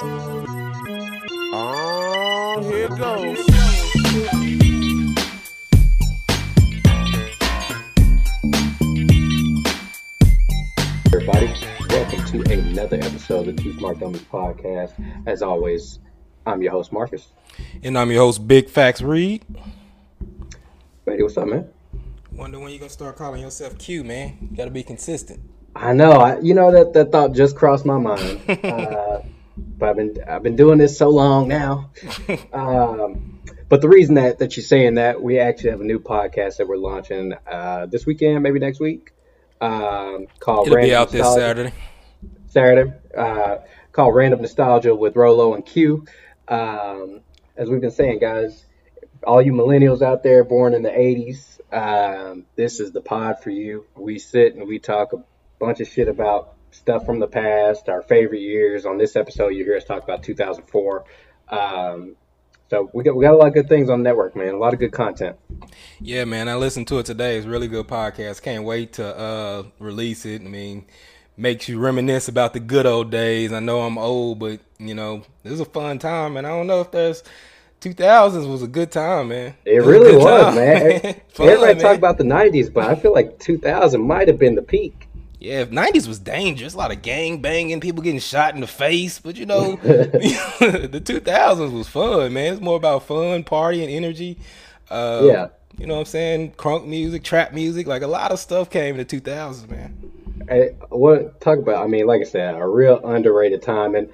Oh, here it goes. everybody. Welcome to another episode of the Two Smart Dummies podcast. As always, I'm your host, Marcus. And I'm your host, Big Facts Reed. Brady, what's up, man? Wonder when you're gonna start calling yourself Q, man. You gotta be consistent. I know, I, you know that that thought just crossed my mind. uh, but I've been I've been doing this so long now. Um, but the reason that that you're saying that we actually have a new podcast that we're launching uh, this weekend, maybe next week, um, called It'll be Random out this Nostalgia. Saturday. Saturday, uh, called Random Nostalgia with Rolo and Q. Um, as we've been saying, guys, all you millennials out there born in the 80s, um, this is the pod for you. We sit and we talk a bunch of shit about stuff from the past, our favorite years. On this episode, you hear us talk about 2004. Um, so we got we got a lot of good things on the network, man. A lot of good content. Yeah, man. I listened to it today. It's a really good podcast. Can't wait to uh, release it. I mean, makes you reminisce about the good old days. I know I'm old, but you know, it was a fun time, and I don't know if there's 2000s was a good time, man. It was really was, time, man. Fun, Everybody man. talk about the 90s, but I feel like 2000 might have been the peak. Yeah, nineties was dangerous. A lot of gang banging, people getting shot in the face. But you know, the two thousands was fun, man. It's more about fun, party, and energy. Uh, Yeah. you know what I'm saying? Crunk music, trap music, like a lot of stuff came in the two thousands, man. Hey, what talk about? I mean, like I said, a real underrated time, and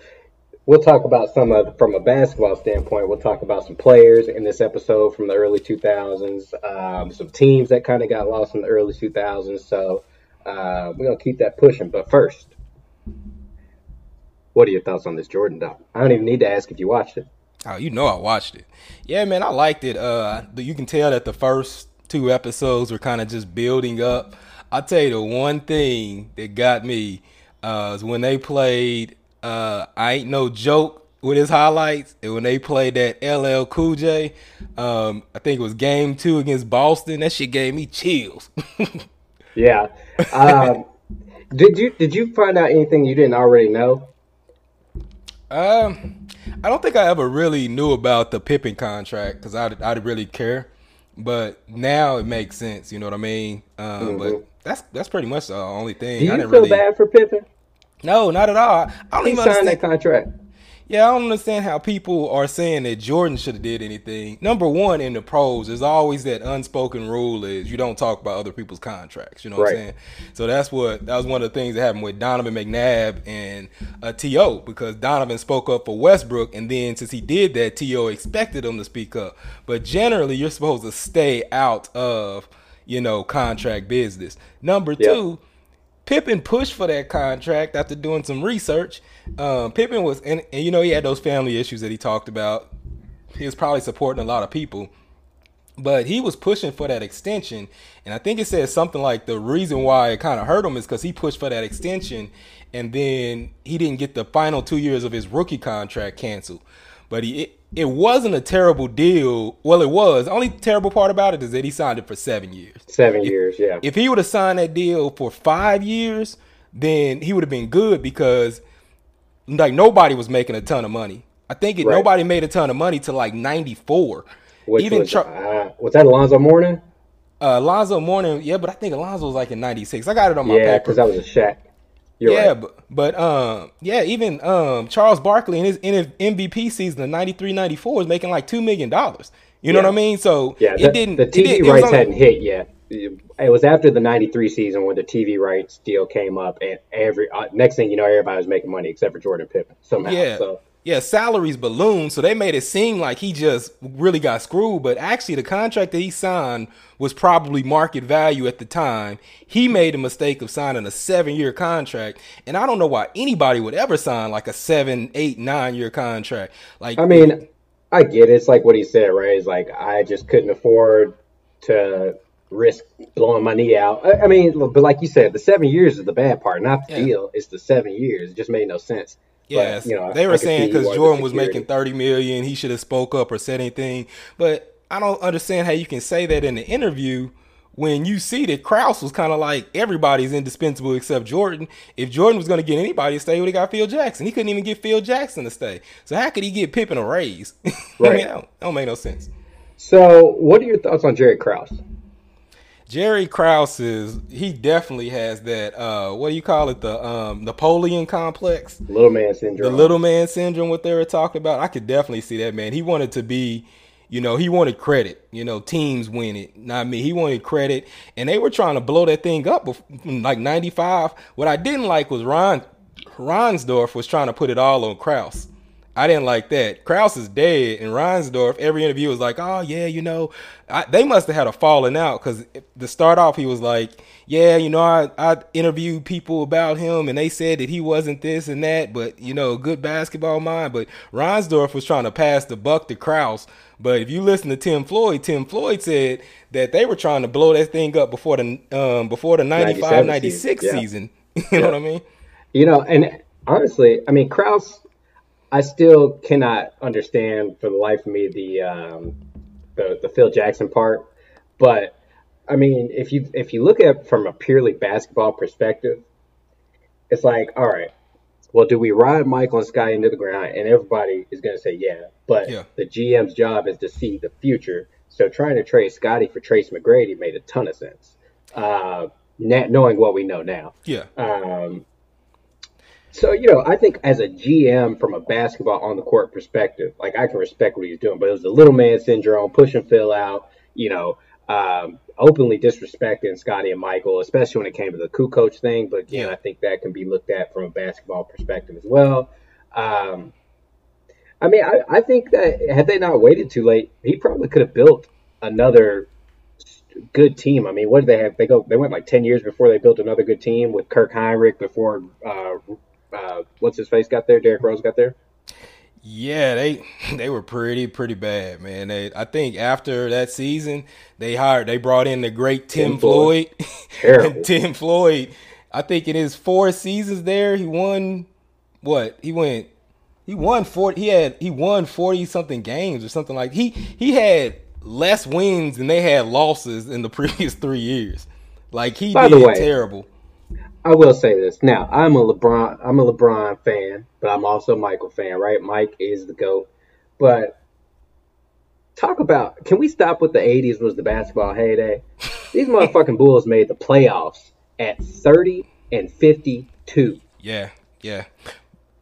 we'll talk about some of from a basketball standpoint. We'll talk about some players in this episode from the early 2000s, um, some teams that kind of got lost in the early 2000s. So uh, we're gonna keep that pushing. But first, what are your thoughts on this Jordan doc? I don't even need to ask if you watched it. Oh, you know I watched it. Yeah, man, I liked it. Uh, you can tell that the first two episodes were kind of just building up. I'll tell you the one thing that got me uh, is when they played uh, "I Ain't No Joke" with his highlights, and when they played that LL Cool J, um, I think it was Game Two against Boston. That shit gave me chills. Yeah. Um, did you did you find out anything you didn't already know? Um, I don't think I ever really knew about the Pippen contract because I I didn't really care, but now it makes sense. You know what I mean? Um, but that's that's pretty much the only thing. Mm-hmm. Do I you didn't feel really. bad for Pippen? No, not at all. I don't He even signed understand. that contract. Yeah, I don't understand how people are saying that Jordan should have did anything. Number one, in the pros, there's always that unspoken rule is you don't talk about other people's contracts. You know what I'm saying? So that's what that was one of the things that happened with Donovan McNabb and uh, T.O. because Donovan spoke up for Westbrook, and then since he did that, T.O. expected him to speak up. But generally, you're supposed to stay out of you know contract business. Number Yeah. two. Pippen pushed for that contract after doing some research. Um, Pippen was, and, and you know, he had those family issues that he talked about. He was probably supporting a lot of people, but he was pushing for that extension. And I think it says something like the reason why it kind of hurt him is because he pushed for that extension, and then he didn't get the final two years of his rookie contract canceled. But he, it, it wasn't a terrible deal. Well, it was. The only terrible part about it is that he signed it for seven years. Seven years, yeah. If he would have signed that deal for five years, then he would have been good because like nobody was making a ton of money. I think it, Right. nobody made a ton of money till like '94. Even was, Char- uh, was that Alonzo Mourning? uh, Alonzo Mourning, yeah, but I think Alonzo was like in '96. I got it on my Yeah, because that was a Shaq. You're yeah, right. but but um yeah, even um Charles Barkley in his in his MVP season of 93-94 is making like two million dollars. You know Yeah. what I mean? So Yeah, it the, didn't. the it TV it rights only- hadn't hit yet. It was after the '93 season when the TV rights deal came up, and every uh, next thing you know, everybody was making money except for Jordan Pippen somehow. Yeah. So Yeah, salaries ballooned, so they made it seem like he just really got screwed. But actually, the contract that he signed was probably market value at the time. He made the mistake of signing a seven-year contract, and I don't know why anybody would ever sign like a seven, eight, nine-year contract. Like, I mean, I get it. It's like what he said, right? It's like I just couldn't afford to risk blowing my knee out. I, I mean, but like you said, the seven years is the bad part, not the Yeah. deal. It's the seven years. It just made no sense. Yes, But, you know, they were saying because Jordan was making thirty million, he should have spoke up or said anything. But I don't understand how you can say that in the interview when you see that Krause was kind of like everybody's indispensable except Jordan. If Jordan was going to get anybody to stay, would have got Phil Jackson. He couldn't even get Phil Jackson to stay. So how could he get Pippen a raise? Right. I mean, that don't, that don't make no sense. So, what are your thoughts on Jerry Krause? Jerry Krause is he definitely has that uh what do you call it? The um Napoleon complex? Little man syndrome. The little man syndrome what they were talking about? I could definitely see that man. He wanted to be you know he wanted credit. You know teams win it. Not me. He wanted credit. And they were trying to blow that thing up bef- like 95 what I didn't like was Ron Reinsdorf was trying to put it all on Krause I didn't like that. Krause is dead, and Reinsdorf. Every interview was like, "Oh yeah, you know, I, they must have had a falling out." Because to start off, he was like, "Yeah, you know, I I interviewed people about him, and they said that he wasn't this and that, but you know, good basketball mind." But Reinsdorf was trying to pass the buck to Krause. But if you listen to Tim Floyd, Tim Floyd said that they were trying to blow that thing up before the um before the 95 96 season, yeah. you know what I mean? You know, and honestly, I mean, Krause, I still cannot understand for the life of me the um, the the Phil Jackson part. But I mean, if you if you look at it from a purely basketball perspective, it's like, all right, well, do we ride Michael and Scottie into the ground? And everybody is going to say, yeah. But Yeah. the GM's job is to see the future. So trying to trade Scottie for Tracy McGrady made a ton of sense. Uh, na- knowing what we know now. Yeah. Um, so you know, I think as a GM from a basketball on the court perspective, like I can respect what he's doing, but it was the little man syndrome, pushing Phil out, you know, um, openly disrespecting Scottie and Michael, especially when it came to the coup coach thing. But again, Yeah. I think that can be looked at from a basketball perspective as well. Um, I mean, I, I think that had they not waited too late, he probably could have built another good team. I mean, what did they have? They go. They went like ten years before they built another good team with Kirk Hinrich. Before uh, uh, what's his face got there? Derrick Rose got there. Yeah, they they were pretty pretty bad, man. They I think after that season, they hired they brought in the great Tim, Tim Floyd. Floyd. Tim Floyd. I think in his four seasons there, he won what? He went he won 40 he had he won 40 something games or something like he he had less wins than they had losses in the previous 3 years. Like he By did way- terrible. I will say this. Now, I'm a LeBron. I'm a LeBron fan, but I'm also a Michael fan. Right? Mike is the goat. But talk about. Can we stop with the '80s was the basketball heyday? These motherfucking Bulls made the playoffs at 30 and 52. Yeah. Yeah.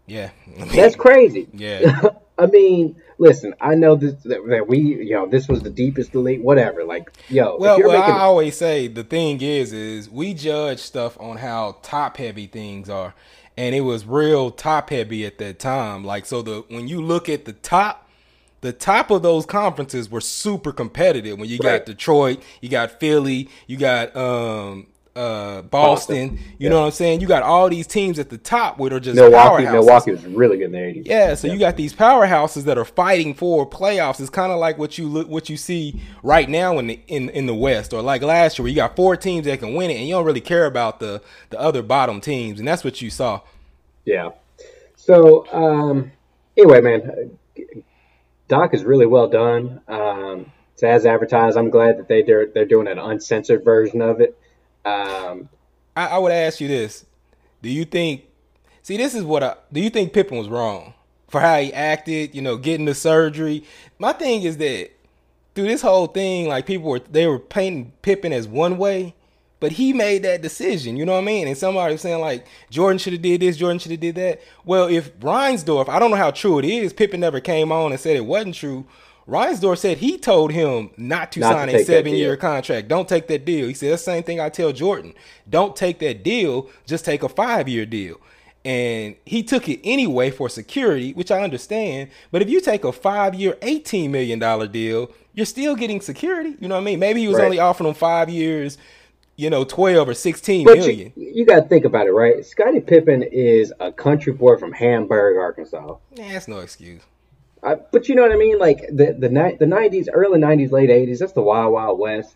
Yeah. I mean, That's crazy. yeah. I mean, listen, I know this that, that we, you know, this was the deepest elite, whatever. Like, yo, Well, well, making, I always say the thing is, is we judge stuff on how top heavy things are, and it was real top heavy at that time. Like, so the when you look at the top, the top of those conferences were super competitive. When you Right. got Detroit, you got Philly, you got um uh Boston. Boston. You Yeah. know what I'm saying? You got all these teams at the top where they're just Milwaukee, powerhouses. Milwaukee was really good in the 80s. Yeah, so you got these powerhouses that are fighting for playoffs. It's kind of like what you look, what you see right now in the in in the West, or like last year, where you got four teams that can win it, and you don't really care about the the other bottom teams, and that's what you saw. Yeah. So, um, anyway, man, Doc is really well done. Um, it's as advertised. I'm glad that they they're, they're doing an uncensored version of it. Um, I, I would ask you this: Do you think? See, this is what I do. You think Pippen was wrong for how he acted? You know, getting the surgery. My thing is that through this whole thing, like people were they were painting Pippen as one way, but he made that decision. You know what I mean? And somebody was saying like Jordan should have did this, Jordan should have did that. Well, if Reinsdorf, I don't know how true it is. Pippen never came on and said it wasn't true. Reinsdorf said he told him not to Not to sign a seven year contract. Don't take that deal. He said the same thing I tell Jordan. Don't take that deal. Just take a five year deal. And he took it anyway for security, which I understand. But if you take a five year, $18 million deal, you're still getting security. You know what I mean? Maybe he was Right. only offering him five years, you know, 12 or 16 but million. you, you got to think about it, right? Scottie Pippen is a country boy from Hamburg, Arkansas. Nah, that's no excuse. I, but you know what I mean? Like the the the nineties, early nineties, late eighties. That's the wild wild west.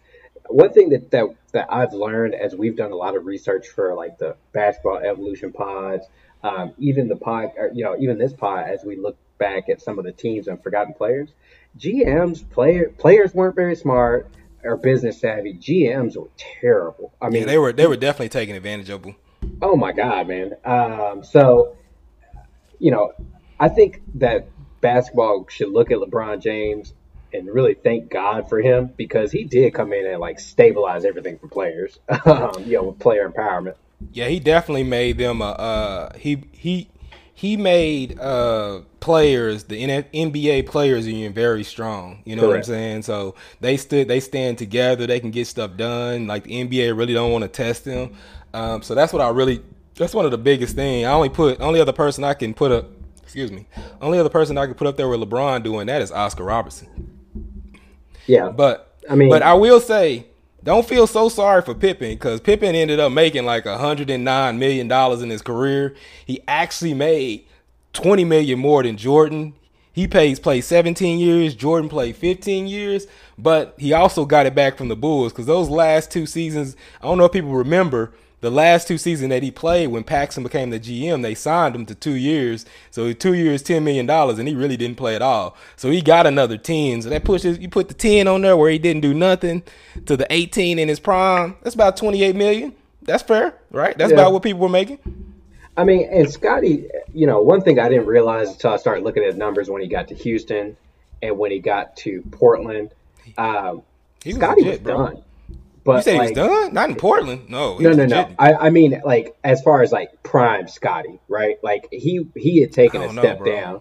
One thing that, that that I've learned as we've done a lot of research for like the basketball evolution pods, um, even the pod, or, you know, even this pod, as we look back at some of the teams and forgotten players, GMs player players weren't very smart. or business savvy. GMs were terrible. I mean, yeah, they were they were definitely taking advantage of him. Oh my god, man. Um, so, you know, I think that basketball should look at LeBron James and really thank God for him because he did come in and like stabilize everything for players. um, you know, with player empowerment. Yeah, he definitely made them a uh, he he he made uh, players the NBA players union very strong. You know Correct. what I'm saying? So they stood they stand together. They can get stuff done. Like the NBA really don't want to test them. Um, so that's what I really that's one of the biggest thing. I only put only other person I can put up. Excuse me. Only other person I could put up there with LeBron doing that is Oscar Robertson. Yeah, but I mean, but I will say don't feel so sorry for Pippen because Pippen ended up making like $109 million in his career. He actually made 20 million more than Jordan. He pays played 17 years, Jordan played 15 years, but he also got it back from the Bulls because those last two seasons, I don't know if people remember, the last two seasons that he played when Paxson became the GM, they signed him to two years. So two years, ten million dollars, and he really didn't play at all. So he got another ten. So that pushes you put the ten on there where he didn't do nothing to the eighteen in his prime. That's about twenty eight million. That's fair, right? That's yeah. about what people were making. I mean, and Scottie, you know, one thing I didn't realize until I started looking at numbers when he got to Houston and when he got to Portland, um, he was Scottie legit, was done. But you say like, he's done? Not in Portland. No. No, no, no. I, I mean, like as far as like prime Scottie, right? Like he he had taken a step down.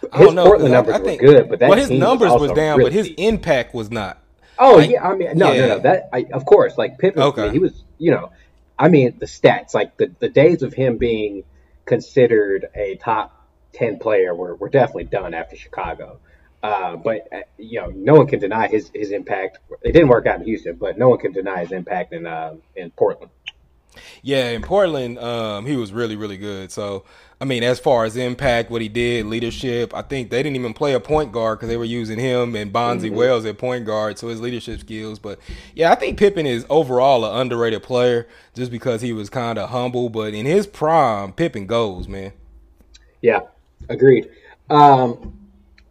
His I don't know. Portland numbers I think, were good, but that well, his numbers was, was down, really but his impact was not. Oh like, yeah, I mean, no, yeah. no, no. That I, of course, like Pippen, okay. he was, you know, I mean, the stats, like the the days of him being considered a top ten player were were definitely done after Chicago. Uh, but uh, you know, no one can deny his his impact. It didn't work out in Houston, but no one can deny his impact in uh, in Portland. Yeah, in Portland, um, he was really really good. So I mean, as far as impact, what he did, leadership, I think they didn't even play a point guard because they were using him and Bonzi mm-hmm. Wells at point guard, so his leadership skills. But yeah, I think Pippen is overall an underrated player just because he was kind of humble. But in his prime, Pippen goes, man. Yeah, agreed. Um,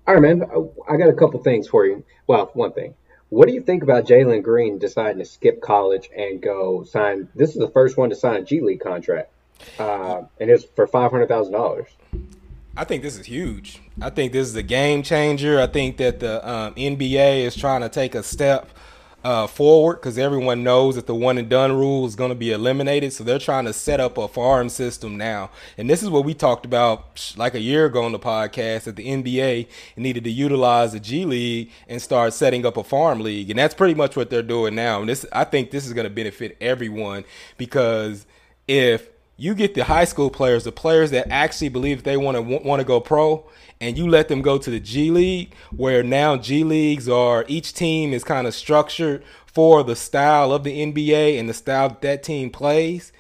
all right, man. I got a couple things for you. Well, one thing. What do you think about Jalen Green deciding to skip college and go sign? This is the first one to sign a G League contract, uh, and it's for five hundred thousand dollars. I think this is huge. I think this is a game changer. I think that the um, NBA is trying to take a step uh, forward because everyone knows that the one and done rule is going to be eliminated. So they're trying to set up a farm system now. And this is what we talked about like a year ago on the podcast that the NBA needed to utilize the G League and start setting up a farm league. And that's pretty much what they're doing now. And this, I think this is going to benefit everyone because if you get the high school players, the players that actually believe they want to want to go pro, and you let them go to the G League, where now G Leagues are each team is kind of structured for the style of the NBA and the style that, that team plays.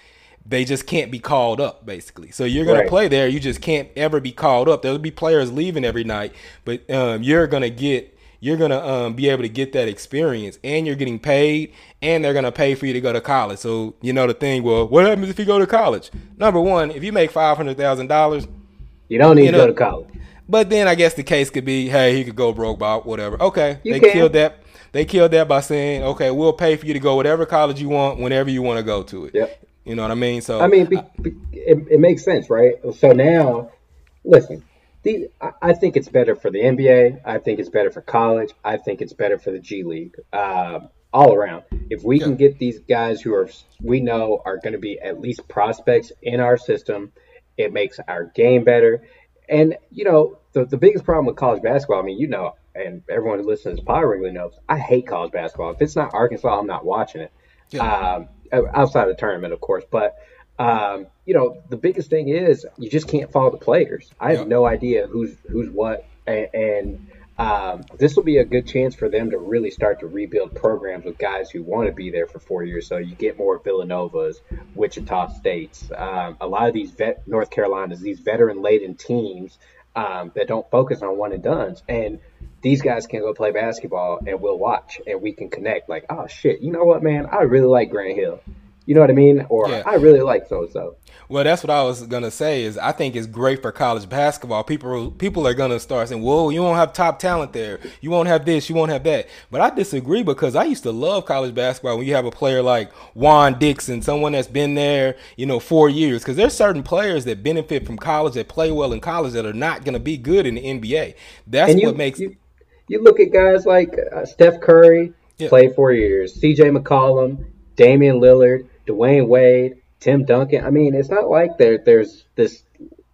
They just can't be called up, basically. So you're gonna right. play there. You just can't ever be called up. There'll be players leaving every night, but um, you're gonna get you're gonna um, be able to get that experience, and you're getting paid, and they're gonna pay for you to go to college. So you know the thing. Well, what happens if you go to college? Number one, if you make five hundred thousand dollars, you don't need you know, to go to college. But then I guess the case could be, hey, he could go broke by whatever. Okay, you they can. killed that. They killed that by saying, okay, we'll pay for you to go whatever college you want, whenever you want to go to it. Yep. You know what I mean? So I mean, be, be, it, it, makes sense, right? So now, listen, the, I, I, think it's better for the NBA. I think it's better for college. I think it's better for the G League. Uh, all around. If we yeah. can get these guys who are we know are going to be at least prospects in our system, it makes our game better. And you know, the the biggest problem with college basketball, I mean, you know, and everyone who listens to this probably really knows, I hate college basketball. If it's not Arkansas, I'm not watching it. Yeah. Um, outside of the tournament, of course, but um, you know, the biggest thing is you just can't follow the players. I have yeah. no idea who's who's what, and, and um, this will be a good chance for them to really start to rebuild programs with guys who want to be there for four years. So you get more Villanovas, Wichita States, um, a lot of these vet North Carolinas, these veteran laden teams um, that don't focus on one and duns. And these guys can go play basketball and we'll watch and we can connect. Like, oh shit, you know what, man? I really like Grant Hill. You know what I mean? Or Yeah. I really like so so. Well, that's what I was gonna say. Is I think it's great for college basketball. People people are gonna start saying, "Whoa, you won't have top talent there. You won't have this. You won't have that." But I disagree because I used to love college basketball when you have a player like Juan Dixon, someone that's been there, you know, four years. Because there's certain players that benefit from college that play well in college that are not gonna be good in the NBA. That's you, what makes you you look at guys like uh, Steph Curry, Yeah. played four years. C.J. McCollum, Damian Lillard, Dwyane Wade, Tim Duncan. I mean, it's not like there there's this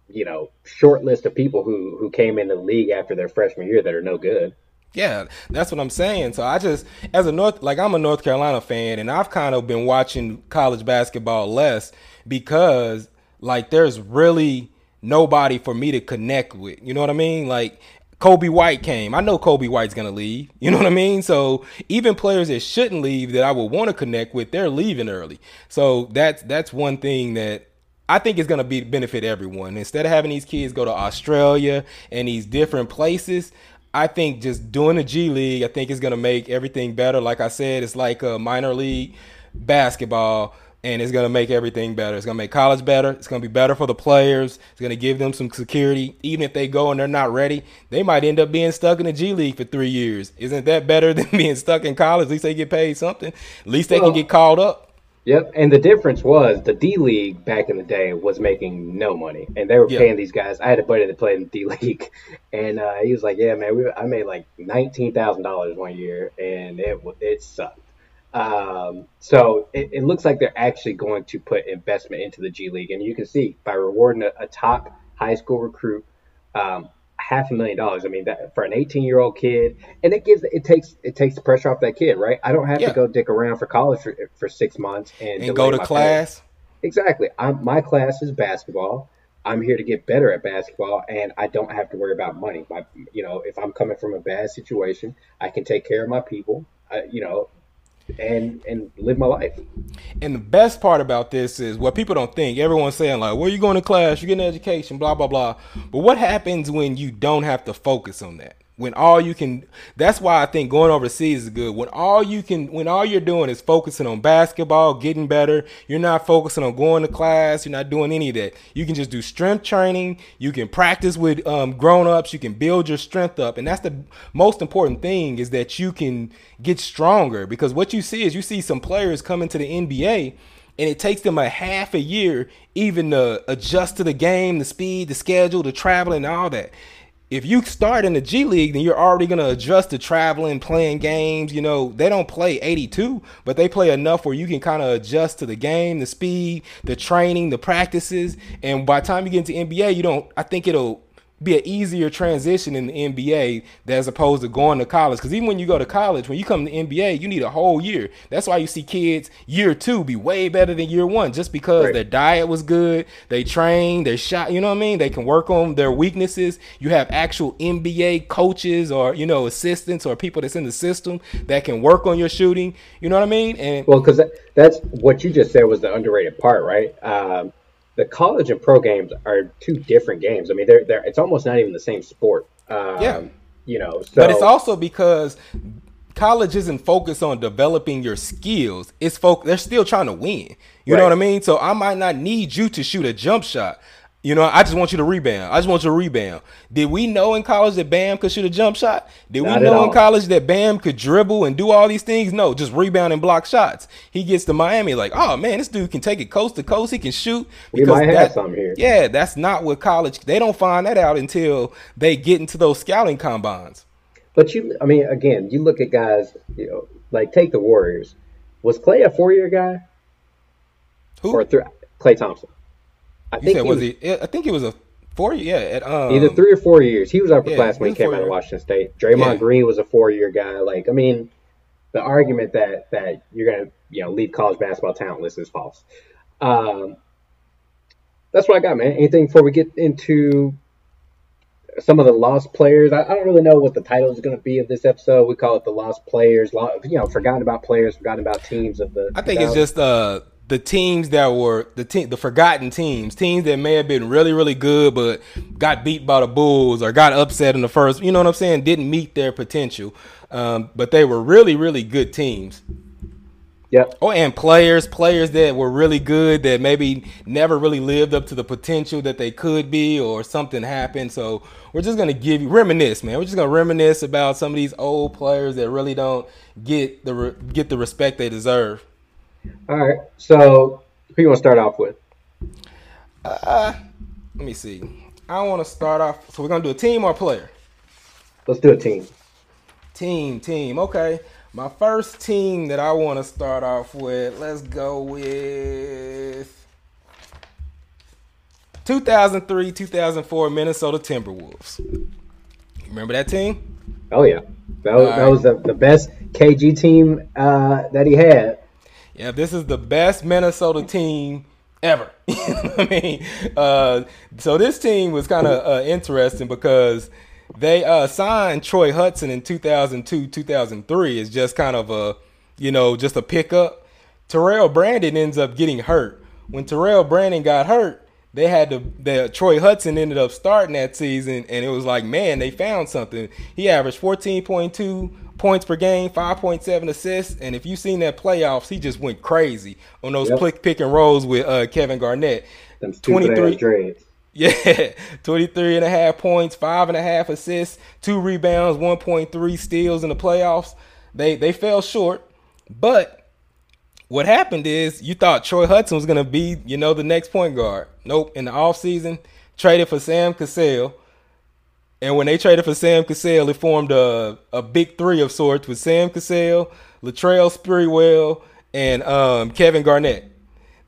you know short list of people who who came into the league after their freshman year that are no good. Yeah, that's what I'm saying. So I just, as a North, like I'm a North Carolina fan, and I've kind of been watching college basketball less because, like, there's really nobody for me to connect with. You know what I mean? Like, Coby White came. I know Coby White's gonna leave. You know what I mean? So even players that shouldn't leave that I would want to connect with, they're leaving early. So that's that's one thing that I think it's gonna be benefit everyone. Instead of having these kids go to Australia and these different places, I think just doing the G League, I think is gonna make everything better. Like I said, it's like a minor league basketball, and it's gonna make everything better. It's gonna make college better. It's gonna be better for the players. It's gonna give them some security. Even if they go and they're not ready, they might end up being stuck in the G League for three years. Isn't that better than being stuck in college? At least they get paid something. At least they Well- can get called up. Yep, and the difference was the D League back in the day was making no money, and they were Yeah. paying these guys. I had a buddy that played in the D League, and uh, he was like, "Yeah, man, we, I made like nineteen thousand dollars one year, and it it sucked." Um, so it, it looks like they're actually going to put investment into the G League, and you can see by rewarding a, a top high school recruit. Um, half a million dollars. I mean, that for an 18 year old kid, and it gives it takes it takes the pressure off that kid, right? I don't have Yeah. to go dick around for college for, for six months and, And go to class. Exactly. I'm, my class is basketball. I'm here to get better at basketball, and I don't have to worry about money. My, you know, if I'm coming from a bad situation, I can take care of my people. I, you know, and and live my life. And the best part about this is what people don't think. Everyone's saying like, "Where you going to class? You're getting an education." Blah blah blah. But what happens when you don't have to focus on that? When all you can, that's why I think going overseas is good. When all you can, when all you're doing is focusing on basketball, getting better, you're not focusing on going to class, you're not doing any of that. You can just do strength training, you can practice with um, grown ups, you can build your strength up. And that's the most important thing is that you can get stronger because what you see is you see some players come into the NBA and it takes them a half a year even to adjust to the game, the speed, the schedule, the traveling, all that. If you start in the G League, then you're already going to adjust to traveling, playing games. You know, they don't play 82, but they play enough where you can kind of adjust to the game, the speed, the training, the practices. And by the time you get into NBA, you don't, I think it'll be an easier transition in the NBA as opposed to going to college. Because even when you go to college, when you come to the NBA, you need a whole year. That's why you see kids year two be way better than year one, just because Right. their diet was good, they train, they shot. You know what I mean? They can work on their weaknesses. You have actual NBA coaches or you know assistants or people that's in the system that can work on your shooting. You know what I mean? And Well, because that's what you just said was the underrated part, right? Um, the college and pro games are two different games. I mean, they're they're it's almost not even the same sport. Um, Yeah. you know. So But it's also because college isn't focused on developing your skills. It's folk they're still trying to win. You know what I mean? So I might not need you to shoot a jump shot. You know, I just want you to rebound. I just want you to rebound. Did we know in college that Bam could shoot a jump shot? Did we Not at know in college that Bam could dribble and do all these things? No, just rebound and block shots. He gets to Miami like, oh man, this dude can take it coast to coast. He can shoot. We might have something here. Yeah, that's not what college. They don't find that out until they get into those scouting combines. But you, I mean, again, you look at guys, you know, like take the Warriors. Was Klay a four-year guy Who? or three? Klay Thompson. I You think said he was was he? I think it was a four. Yeah, at um, either three or four years. He was upperclassman yeah, when he he came was out of. Washington State. Draymond Yeah. Green was a four-year guy. Like, I mean, the argument that that you're gonna, you know, leave college basketball talentless is false. Um, that's what I got, man. Anything before we get into some of the lost players? I, I don't really know what the title is going to be of this episode. We call it the lost players. Lo, you know, forgotten about players, forgotten about teams of the. I think it's just uh the teams that were the team the forgotten teams, teams that may have been really really good but got beat by the Bulls or got upset in the first. You know what I'm saying? Didn't meet their potential, um, but they were really really good teams. Yep. Oh, and players, players that were really good that maybe never really lived up to the potential that they could be, or something happened. So we're just gonna give you reminisce, man. We're just gonna reminisce about some of these old players that really don't get the re- get the respect they deserve. All right. So who you want to start off with? Let me see. I want to start off. So we're gonna do a team or a player. Let's do a team. Team, team. Okay. My first team that I want to start off with, let's go with 2003 2004 Minnesota Timberwolves. Remember that team? Oh yeah, that was, All that was the, the best KG team uh, that he had. Yeah, this is the best Minnesota team ever. I mean, uh, so this team was kind of uh, interesting because they uh, signed Troy Hudson in 2002, 2003 is just kind of a, you know, just a pickup. Terrell Brandon ends up getting hurt. When Terrell Brandon got hurt, they had to. The Troy Hudson ended up starting that season, and it was like, man, they found something. He averaged 14.2 points per game, 5.7 assists, and if you've seen that playoffs, he just went crazy on those Yep. pick, pick and rolls with uh, Kevin Garnett. Them stupid 23 ass dreads. Yeah, 23 and a half points, five and a half assists, two rebounds, 1.3 steals in the playoffs. They they fell short, but what happened is you thought Troy Hudson was going to be, you know, the next point guard. Nope, in the offseason, traded for Sam Cassell. And when they traded for Sam Cassell, it formed a, a big three of sorts with Sam Cassell, Latrell Sprewell, and um, Kevin Garnett.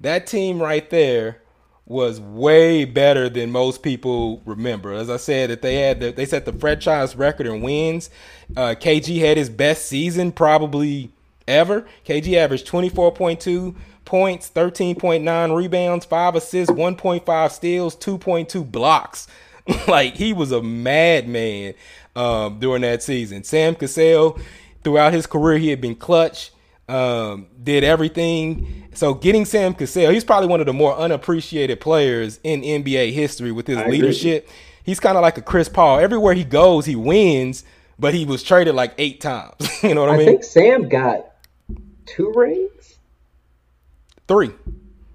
That team right there was way better than most people remember. As I said, that they had the, they set the franchise record in wins. Uh, KG had his best season probably ever. KG averaged 24.2 points, 13.9 rebounds, 5 assists, 1.5 steals, 2.2 blocks. like he was a madman um, during that season. Sam Cassell, throughout his career, he had been clutch, um, did everything. So getting Sam Cassell, he's probably one of the more unappreciated players in NBA history with his I agree. leadership. He's kind of like a Chris Paul. Everywhere he goes, he wins, but he was traded like eight times. you know what I, I mean? I think Sam got two rings. Three.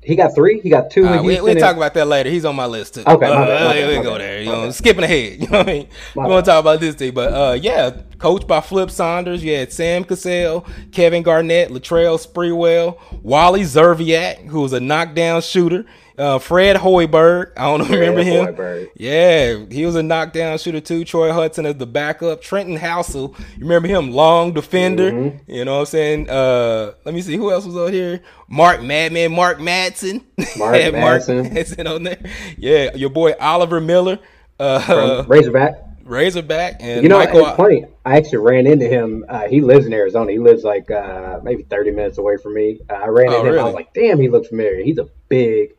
He got three. He got two. Uh, we, we'll talk about that later. He's on my list too. Okay, uh, bad, my bad, we my go bad, there. You know, bad. skipping ahead. You know what I mean? My we want to talk about this thing, but uh, yeah, coached by Flip Saunders. You had Sam Cassell, Kevin Garnett, Latrell Sprewell, Wally Szczerbiak, who was a knockdown shooter. Uh, Fred Hoiberg, I don't remember him. Hoiberg. Yeah, he was a knockdown shooter too. Troy Hudson as the backup. Trenton Hassell, you remember him? Long defender. Mm-hmm. You know what I'm saying? Uh, let me see who else was on here. Mark Madman, Mark Madsen. Mark Madsen. Madsen on there. Yeah, your boy Oliver Miller, uh, from Razorback. Razorback, and You know, Michael. it's funny. I actually ran into him. Uh, he lives in Arizona. He lives like uh, maybe 30 minutes away from me. Uh, I ran Oh, into him. I was like, damn, he looks familiar. He's a big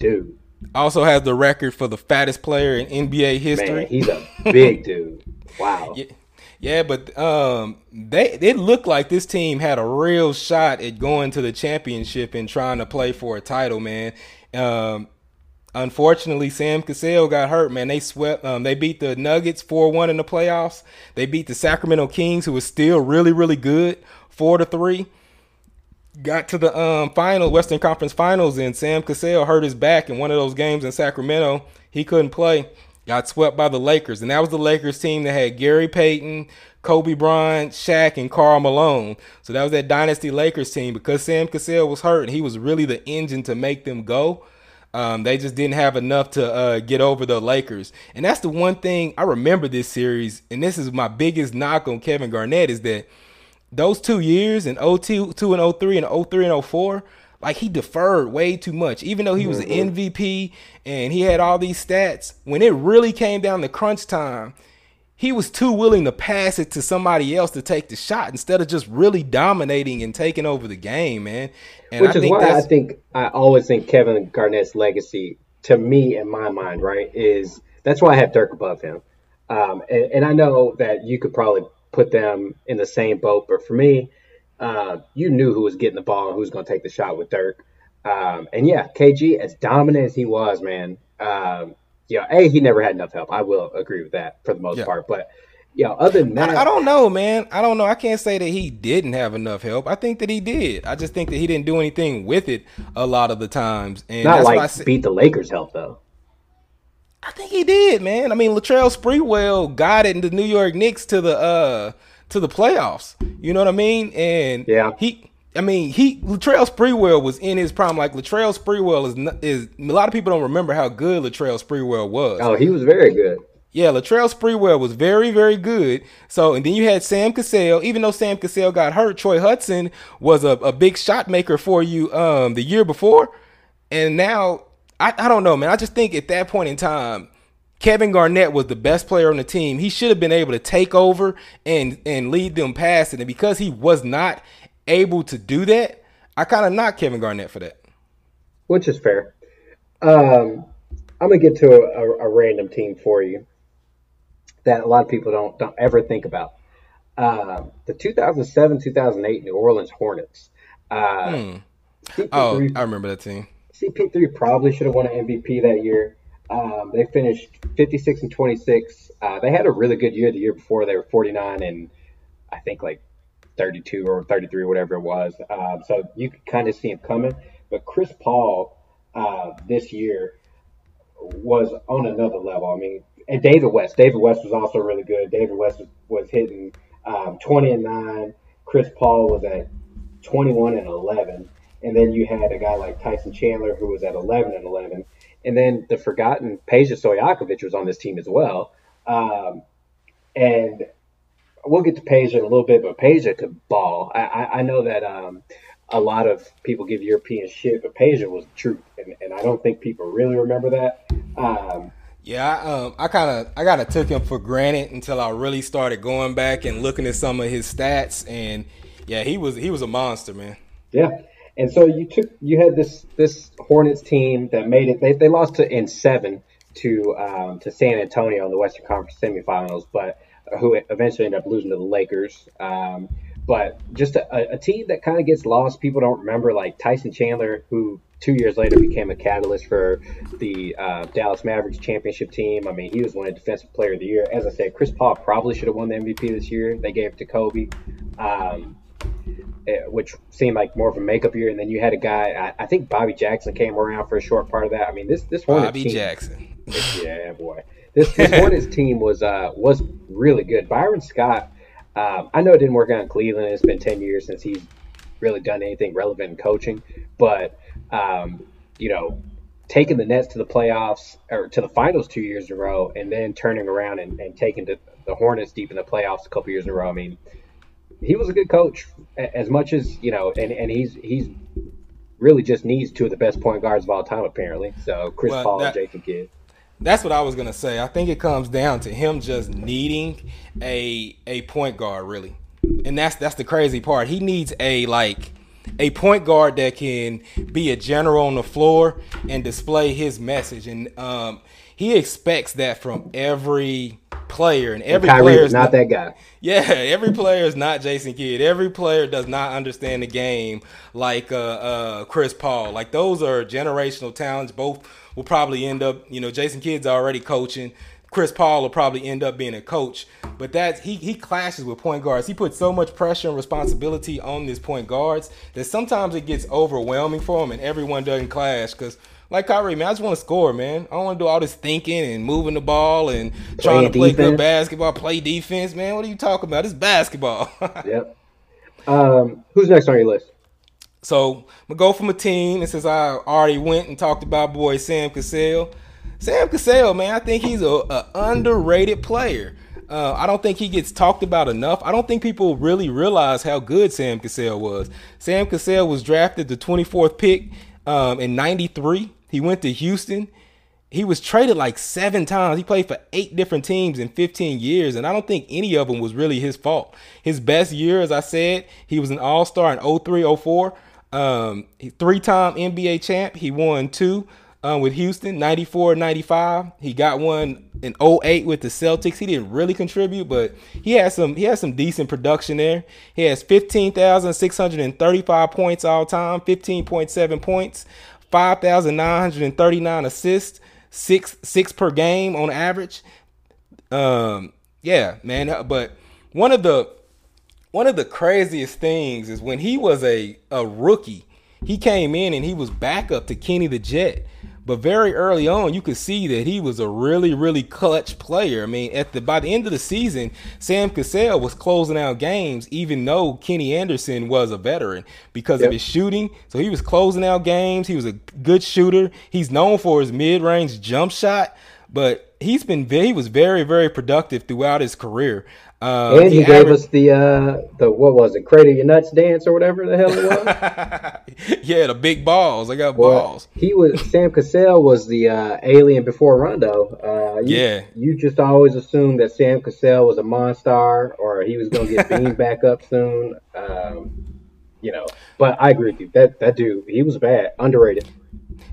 dude. also has the record for the fattest player in NBA history. Man, he's a big dude. Wow. Yeah, yeah, but um, they it looked like this team had a real shot at going to the championship and trying to play for a title, man. Um, unfortunately, Sam Cassell got hurt, man. They swept. Um, they beat the Nuggets four one in the playoffs. They beat the Sacramento Kings, who was still really really good, four to three. Got to the um, final Western Conference Finals, and Sam Cassell hurt his back in one of those games in Sacramento. He couldn't play. Got swept by the Lakers, and that was the Lakers team that had Gary Payton, Kobe Bryant, Shaq, and Karl Malone. So that was that dynasty Lakers team. Because Sam Cassell was hurt, and he was really the engine to make them go. Um, they just didn't have enough to uh, get over the Lakers, and that's the one thing I remember this series. And this is my biggest knock on Kevin Garnett is that those two years in 02, 2 and 03 and 03 and 04, like he deferred way too much. Even though he was Mm-hmm. an MVP and he had all these stats, when it really came down to crunch time, he was too willing to pass it to somebody else to take the shot instead of just really dominating and taking over the game, man. And Which I is think why I think I always think Kevin Garnett's legacy, to me in my mind, right, is that's why I have Dirk above him. Um, and, and I know that you could probably put them in the same boat, but for me, uh, you knew who was getting the ball and who was going to take the shot with Dirk. Um, and yeah, KG, as dominant as he was, man, um, yeah, A, he never had enough help. I will agree with that for the most Yeah. part. But Yeah, other than that, I, I don't know, man. I don't know. I can't say that he didn't have enough help. I think that he did. I just think that he didn't do anything with it a lot of the times. And not I like say- beat the Lakers help though. I think he did, man. I mean, Latrell Sprewell guided the New York Knicks to the uh to the playoffs. You know what I mean? And Yeah. he, I mean, he Latrell Sprewell was in his prime. Like Latrell Sprewell is not, is a lot of people don't remember how good Latrell Sprewell was. Oh, he was very good. Yeah, Latrell Sprewell was very, very good. So, and then you had Sam Cassell. Even though Sam Cassell got hurt, Troy Hudson was a, a big shot maker for you um, the year before. And now, I, I don't know, man. I just think at that point in time, Kevin Garnett was the best player on the team. He should have been able to take over and and lead them past it. And because he was not able to do that, I kind of knocked Kevin Garnett for that. which is fair. Um, I'm gonna get to a, a, a random team for you that a lot of people don't don't ever think about. Um, the 2007-2008 New Orleans Hornets. Uh, Hmm. Oh, I remember that team. CP3 probably should have won an MVP that year. Um, they finished 56 and 26. Uh, they had a really good year the year before. They were 49 and I think like 32 or 33 or whatever it was. Um, so you could kind of see him coming. But Chris Paul uh, this year was on another level. I mean, and David West. David West was also really good. David West was, was hitting um, 20 and 9. Chris Paul was at 21 and 11. And then you had a guy like Tyson Chandler who was at 11 and 11. And then the forgotten Peja Stojakovic was on this team as well. Um, and we'll get to Peja in a little bit, but Peja could ball. I, I, I know that um, a lot of people give European shit, but Peja was the truth, and, and I don't think people really remember that. Um, Yeah, I, um, I kind of, I kind of took him for granted until I really started going back and looking at some of his stats, and yeah, he was, he was a monster, man. yeah, and so you took you had this this Hornets team that made it. They, they lost to in seven to um, to San Antonio in the Western Conference semifinals, but who eventually ended up losing to the Lakers. Um, but just a, a team that kind of gets lost. People don't remember like Tyson Chandler, who two years later became a catalyst for the uh, Dallas Mavericks championship team. I mean, he was one of Defensive Player of the Year. As I said, Chris Paul probably should have won the MVP this year. They gave it to Kobe. Um, which seemed like more of a makeup year, and then you had a guy. I, I think Bobby Jackson came around for a short part of that. I mean, this this Hornets Bobby team, Jackson. yeah, boy. This, this Hornets team was uh, was really good. Byron Scott, um, I know it didn't work out in Cleveland. It's been ten years since he's really done anything relevant in coaching, but um, you know, taking the Nets to the playoffs or to the finals two years in a row, and then turning around and, and taking the, the Hornets deep in the playoffs a couple years in a row. I mean, he was a good coach as much as you know, and, and he's he's really just needs two of the best point guards of all time apparently. So Chris Well, Paul that- and Jason Kidd. That's what I was gonna say. I think it comes down to him just needing a a point guard, really, and that's that's the crazy part. He needs a like a point guard that can be a general on the floor and display his message, and um, he expects that from every player, and every Kyrie player was not that guy. yeah, every player is not Jason Kidd. Every player does not understand the game like uh, uh, Chris Paul. Like those are generational talents. Both will probably end up. You know, Jason Kidd's already coaching. Chris Paul will probably end up being a coach. But that he he clashes with point guards. He puts so much pressure and responsibility on these point guards that sometimes it gets overwhelming for him, and everyone doesn't clash because. Like Kyrie, man, I just want to score, man. I don't want to do all this thinking and moving the ball and trying to play good basketball, play defense, man. What are you talking about? It's basketball. Yep. Um, who's next on your list? so I'm gonna go from a team, and since I already went and talked about boy Sam Cassell, Sam Cassell, man, I think he's a, a underrated player. Uh, I don't think he gets talked about enough. I don't think people really realize how good Sam Cassell was. Sam Cassell was drafted the 24th pick um, in '93. He went to Houston. He was traded like seven times. He played for eight different teams in 15 years, and I don't think any of them was really his fault. His best year, as I said, he was an All Star in 03 04. Um, three time NBA champ. He won two um, with Houston, 94 95. He got one in 08 with the Celtics. He didn't really contribute, but he had some he had some decent production there. He has 15,635 points all time, 15.7 points, 5,939 assists, six six per game on average. Um, Yeah, man. uh, But one of the one of the craziest things is when he was a a rookie, he came in and he was backup to Kenny the Jet. But very early on, you could see that he was a really, really clutch player. I mean, at the by the end of the season, Sam Cassell was closing out games, even though Kenny Anderson was a veteran because Yep. of his shooting. So he was closing out games. He was a good shooter. He's known for his mid-range jump shot, but he's been he was very, very productive throughout his career. Um, And he gave us the uh the what was it, cradle your nuts dance or whatever the hell it was. yeah, the big balls. I got Well, balls. he was Sam Cassell was the uh, alien before Rondo. Uh, you, Yeah. you just always assumed that Sam Cassell was a monster or he was going to get beamed back up soon. Um, you know, but I agree with you. That that dude, he was bad, underrated.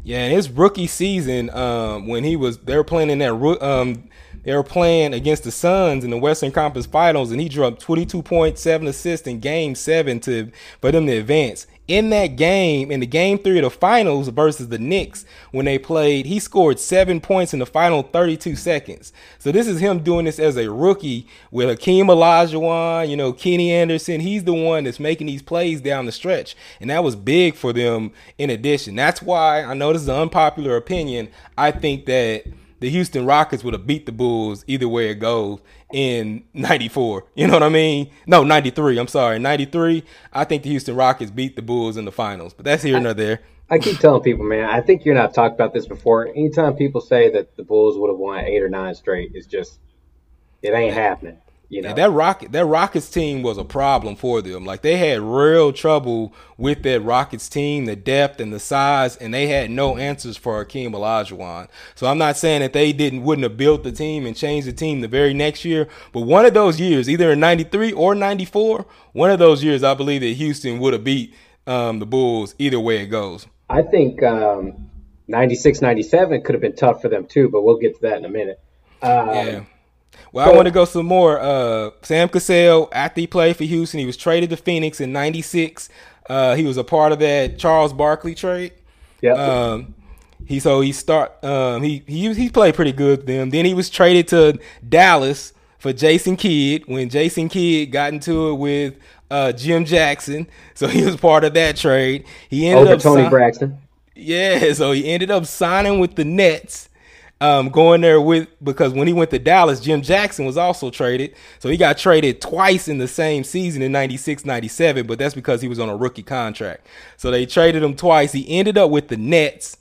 Yeah, his rookie season, um, when he was, they were playing in that, um, they were playing against the Suns in the Western Conference Finals, and he dropped twenty two point seven assists in Game Seven to for them to advance. In that game, in the Game Three of the Finals versus the Knicks, when they played, he scored seven points in the final thirty two seconds. So this is him doing this as a rookie with Hakeem Olajuwon, you know, Kenny Anderson. He's the one that's making these plays down the stretch, and that was big for them. In addition, that's why I know this is an unpopular opinion. I think that the Houston Rockets would have beat the Bulls either way it goes in 94. You know what I mean? No, 93. I'm sorry. 93. I think the Houston Rockets beat the Bulls in the finals, but that's here nor there. I keep telling people, man. I think you're not talked about this before. Anytime people say that the Bulls would have won eight or nine straight, it's just it ain't happening. You know, that Rocket that Rockets team was a problem for them. Like they had real trouble with that Rockets team, the depth and the size, and they had no answers for Hakeem Olajuwon. So I'm not saying that they didn't wouldn't have built the team and changed the team the very next year, but one of those years, either in '93 or '94, one of those years, I believe that Houston would have beat um, the Bulls either way it goes. I think um, 96, 97 could have been tough for them too, but we'll get to that in a minute. Um, Yeah. Well, I want to go some more. Uh, Sam Cassell, after he played for Houston, he was traded to Phoenix in '96. Uh, he was a part of that Charles Barkley trade. yeah. Um, he so he start um, he he he played pretty good with them. Then he was traded to Dallas for Jason Kidd when Jason Kidd got into it with uh, Jim Jackson. So he was part of that trade. He ended over up Toni si- Braxton. yeah, so he ended up signing with the Nets, um, going there with because when he went to Dallas, Jim Jackson was also traded. So he got traded twice in the same season in 96, 97, but that's because he was on a rookie contract. So they traded him twice. He ended up with the Nets.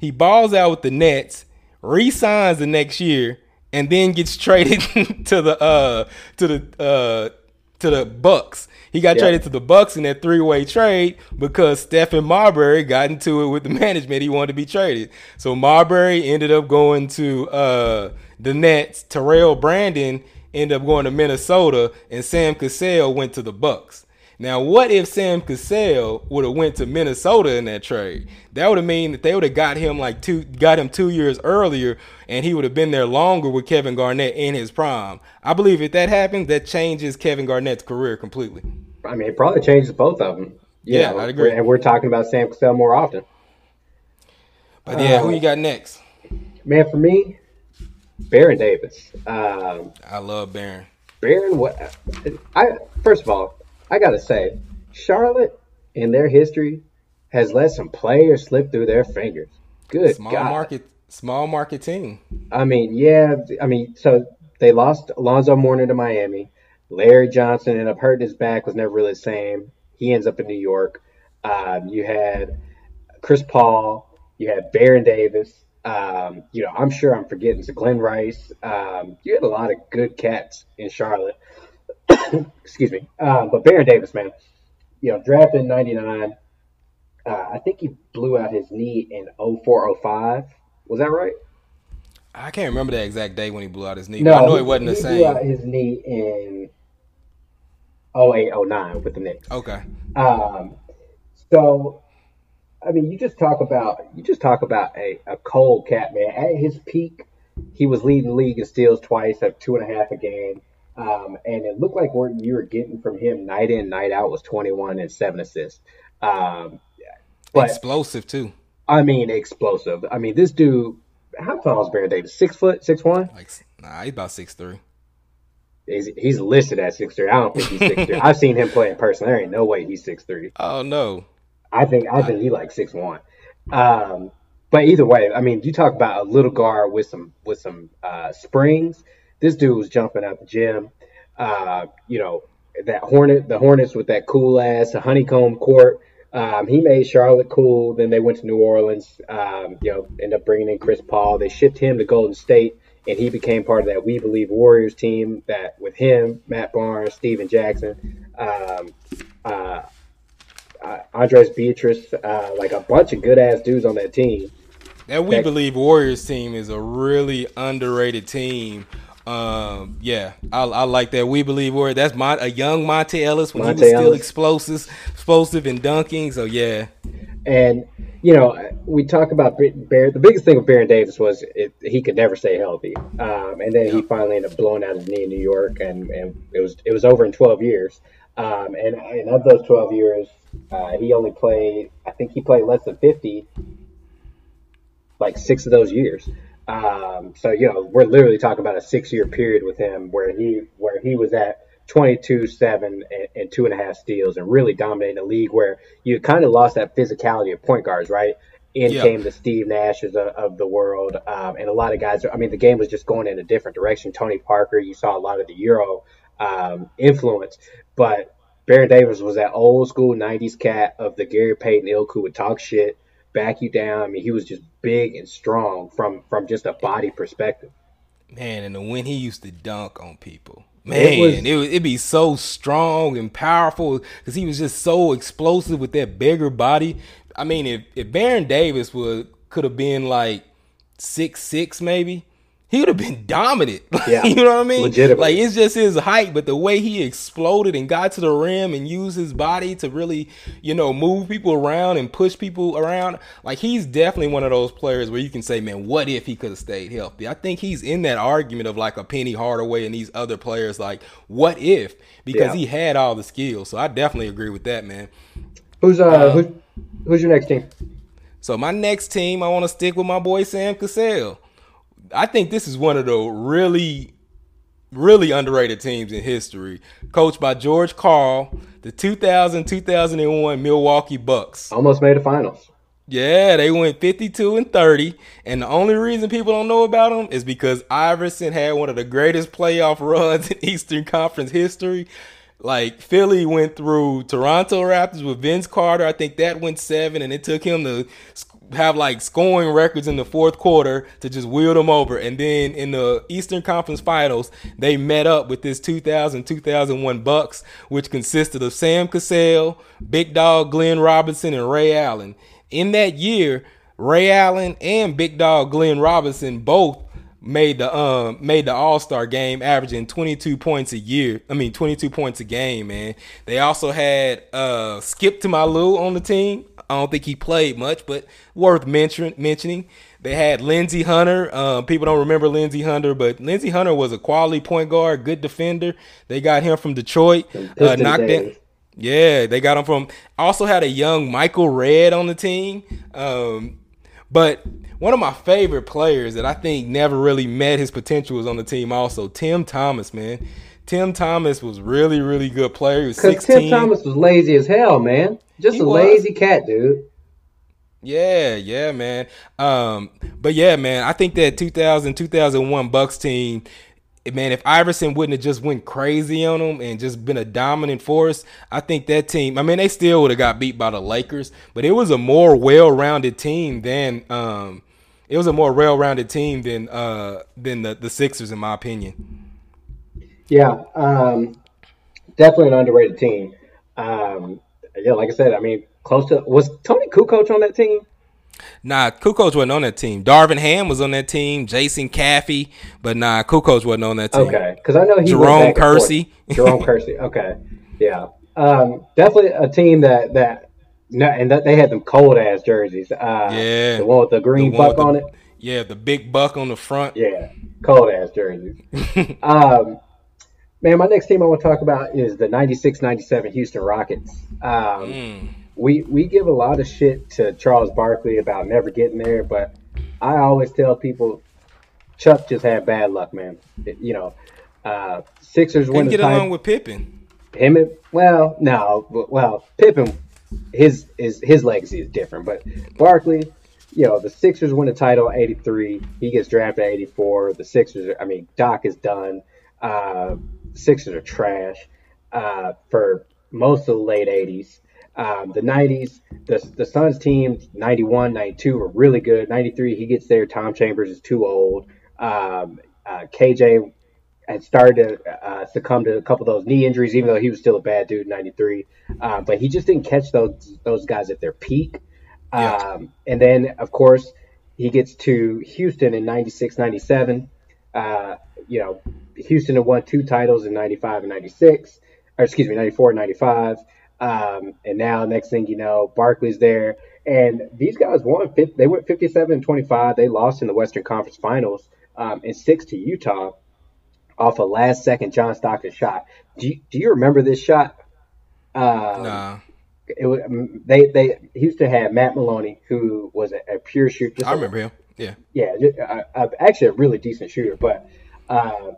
He balls out with the Nets, re-signs the next year, and then gets traded to the uh to the uh to the Bucks. He got Yeah. traded to the Bucks in that three-way trade because Stephon Marbury got into it with the management. He wanted to be traded. So Marbury ended up going to uh, the Nets. Terrell Brandon ended up going to Minnesota, and Sam Cassell went to the Bucks. Now, what if Sam Cassell would have went to Minnesota in that trade? That would have mean that they would have got him like two, got him two years earlier, and he would have been there longer with Kevin Garnett in his prime. I believe if that happens, that changes Kevin Garnett's career completely. I mean, it probably changes both of them. Yeah, know, I'd agree. And we're talking about Sam Cassell more often. But yeah, Uh, who you got next? Man, for me, Baron Davis. Um, I love Baron. Baron, what? I first of all, I gotta say, Charlotte in their history has let some players slip through their fingers. Good Small God. market, small market team. I mean, yeah, I mean, so they lost Alonzo Mourning to Miami. Larry Johnson ended up hurting his back, was never really the same. He ends up in New York. Um, you had Chris Paul, you had Baron Davis. Um, you know, I'm sure I'm forgetting so Glenn Rice. Um, you had a lot of good cats in Charlotte. Excuse me. Um, but Baron Davis, man, you know, drafted in '99. Uh, I think he blew out his knee in 0405. Was that right? I can't remember the exact day when he blew out his knee. but I know he- it wasn't the he blew out same. his knee in 08, 09 with the Knicks. Okay. Um, so, I mean, you just talk about you just talk about a, a cold cat man. At his peak, he was leading the league in steals twice, at two and a half a game. Um, and it looked like what you were getting from him night in, night out was 21 and seven assists. Um, but Explosive too. I mean, explosive. I mean, this dude. How tall is Baron Davis? Six foot, six one. Like nah, he's about six three. he's, he's listed at six three. I don't think he's six three. I've seen him play in person. There ain't no way he's six three. Oh no. I think I think he like six one. Um, but either way, I mean, you talk about a little guard with some with some uh, springs. This dude was jumping out the gym. Uh, you know that Hornet, the Hornets with that cool ass honeycomb court. Um, he made Charlotte cool. Then they went to New Orleans. Um, you know, end up bringing in Chris Paul. They shipped him to Golden State, and he became part of that We Believe Warriors team. That with him, Matt Barnes, Stephen Jackson, um, uh, uh, Andris Biedrins, uh, like a bunch of good ass dudes on that team. That We That- Believe Warriors team is a really underrated team. Um, yeah, I, I like that. We Believe Warriors. That's my a young Monta Ellis when Monta he was still Ellis. explosive, explosive and dunking. So yeah, And you know, we talk about Bear. The biggest thing with Baron Davis was it, he could never stay healthy, um, and then he finally ended up blowing out his knee in New York, and, and it was it was over in 12 years. Um, and, and of those 12 years, uh, he only played. I think he played less than 50, like six of those years. Um, so you know, we're literally talking about a six-year period with him where he where he was at 22, seven, and, and two and a half steals, and really dominating the league. Where you kind of lost that physicality of point guards, right? In Yeah. came the Steve Nashes of, of the world, um, and a lot of guys. I mean, the game was just going in a different direction. Tony Parker, you saw a lot of the Euro um, influence, but Baron Davis was that old school '90s cat of the Gary Payton ilk who would talk shit, back you down. I mean, he was just big and strong from from just a body perspective. man, and the when he used to dunk on people. Man, It was- it would it'd be so strong and powerful because he was just so explosive with that bigger body. I mean, if if Baron Davis would could have been like six six maybe, he would have been dominant. Yeah, you know what I mean? legitimately. Like it's just his height, but the way he exploded and got to the rim and used his body to really, you know, move people around and push people around. Like he's definitely one of those players where you can say, man, what if he could have stayed healthy? I think he's in that argument of like a Penny Hardaway and these other players. Like, what if? Because Yeah. he had all the skills. So I definitely agree with that, man. Who's uh, who's, who's your next team? So my next team, I want to stick with my boy Sam Cassell. I think this is one of the really, really underrated teams in history. Coached by George Karl, the 2000-2001 Milwaukee Bucks. Almost made the finals. Yeah, they went 52 and 30. And the only reason people don't know about them is because Iverson had one of the greatest playoff runs in Eastern Conference history. Like Philly went through Toronto Raptors with Vince Carter. I think that went seven, and it took him to have like scoring records in the fourth quarter to just wheel them over. And then in the Eastern Conference Finals, they met up with this 2000-2001 Bucks, which consisted of Sam Cassell, Big Dog Glenn Robinson, and Ray Allen. In that year, Ray Allen and Big Dog Glenn Robinson both made the um made the All Star game, averaging 22 points a year. I mean, 22 points a game, man. They also had uh Skip to My Lou on the team. I don't think he played much, but worth mention, mentioning. They had Lindsey Hunter. Um, people don't remember Lindsey Hunter, but Lindsey Hunter was a quality point guard, good defender. They got him from Detroit. Uh, knocked in. Yeah, they got him from. Also had a young Michael Redd on the team. Um, but one of my favorite players that I think never really met his potential was on the team. Also, Tim Thomas, man. Tim Thomas was really, really good player. He was Because sixteen. Tim Thomas was lazy as hell, man. Just He a was. lazy cat, dude. Yeah, yeah, man. Um, but yeah, man, I think that 2000, 2001 Bucks team, man, if Iverson wouldn't have just went crazy on them and just been a dominant force, I think that team, I mean, they still would have got beat by the Lakers, but it was a more well-rounded team than, um, it was a more well-rounded team than, uh, than the, the Sixers, in my opinion. Yeah, um, definitely an underrated team. Um, yeah, like I said, I mean, close to was Toni Kukoc on that team? Nah, Kukoc wasn't on that team. Darvin Ham was on that team. Jason Caffey, but nah, Kukoc wasn't on that team. Okay, because I know he Jerome went back and forth. Kersey. Jerome Kersey. Okay, yeah, um, definitely a team that that no, and that they had them cold ass jerseys. Uh, Yeah. the one with the green The buck with on the- it. Yeah, the big buck on the front. Yeah, cold ass jerseys. um, man, my next team I want to talk about is the 96-97 Houston Rockets. Um, Mm. we we give a lot of shit to Charles Barkley about never getting there, but I always tell people Chuck just had bad luck, man. It- you know, Uh, Sixers win get along with Pippen. him and well no well Pippen his his his legacy is different but Barkley you know the Sixers win the title 83 he gets drafted 84 the Sixers I mean Doc is done uh Sixers are trash uh for most of the late 80s um, the 90s the, the Suns team 91 92 were really good 93 he gets there Tom Chambers is too old um, uh, KJ had started to uh, succumb to a couple of those knee injuries, even though he was still a bad dude in '93. Uh, but he just didn't catch those those guys at their peak. Yeah. Um, and then, of course, he gets to Houston in '96, '97. Uh, you know, Houston had won two titles in '95 and '96, or excuse me, '94 and '95. Um, and now, next thing you know, Barkley's there, and these guys won. They went 57 and 25. They lost in the Western Conference Finals um, and six to Utah off a last second John Stockton shot. Do you, do you remember this shot? Uh, Nah, it was, um, they they Houston had Matt Maloney, who was a, a pure shooter. I remember him. Yeah. yeah, ju- uh, uh, actually a really decent shooter. But uh,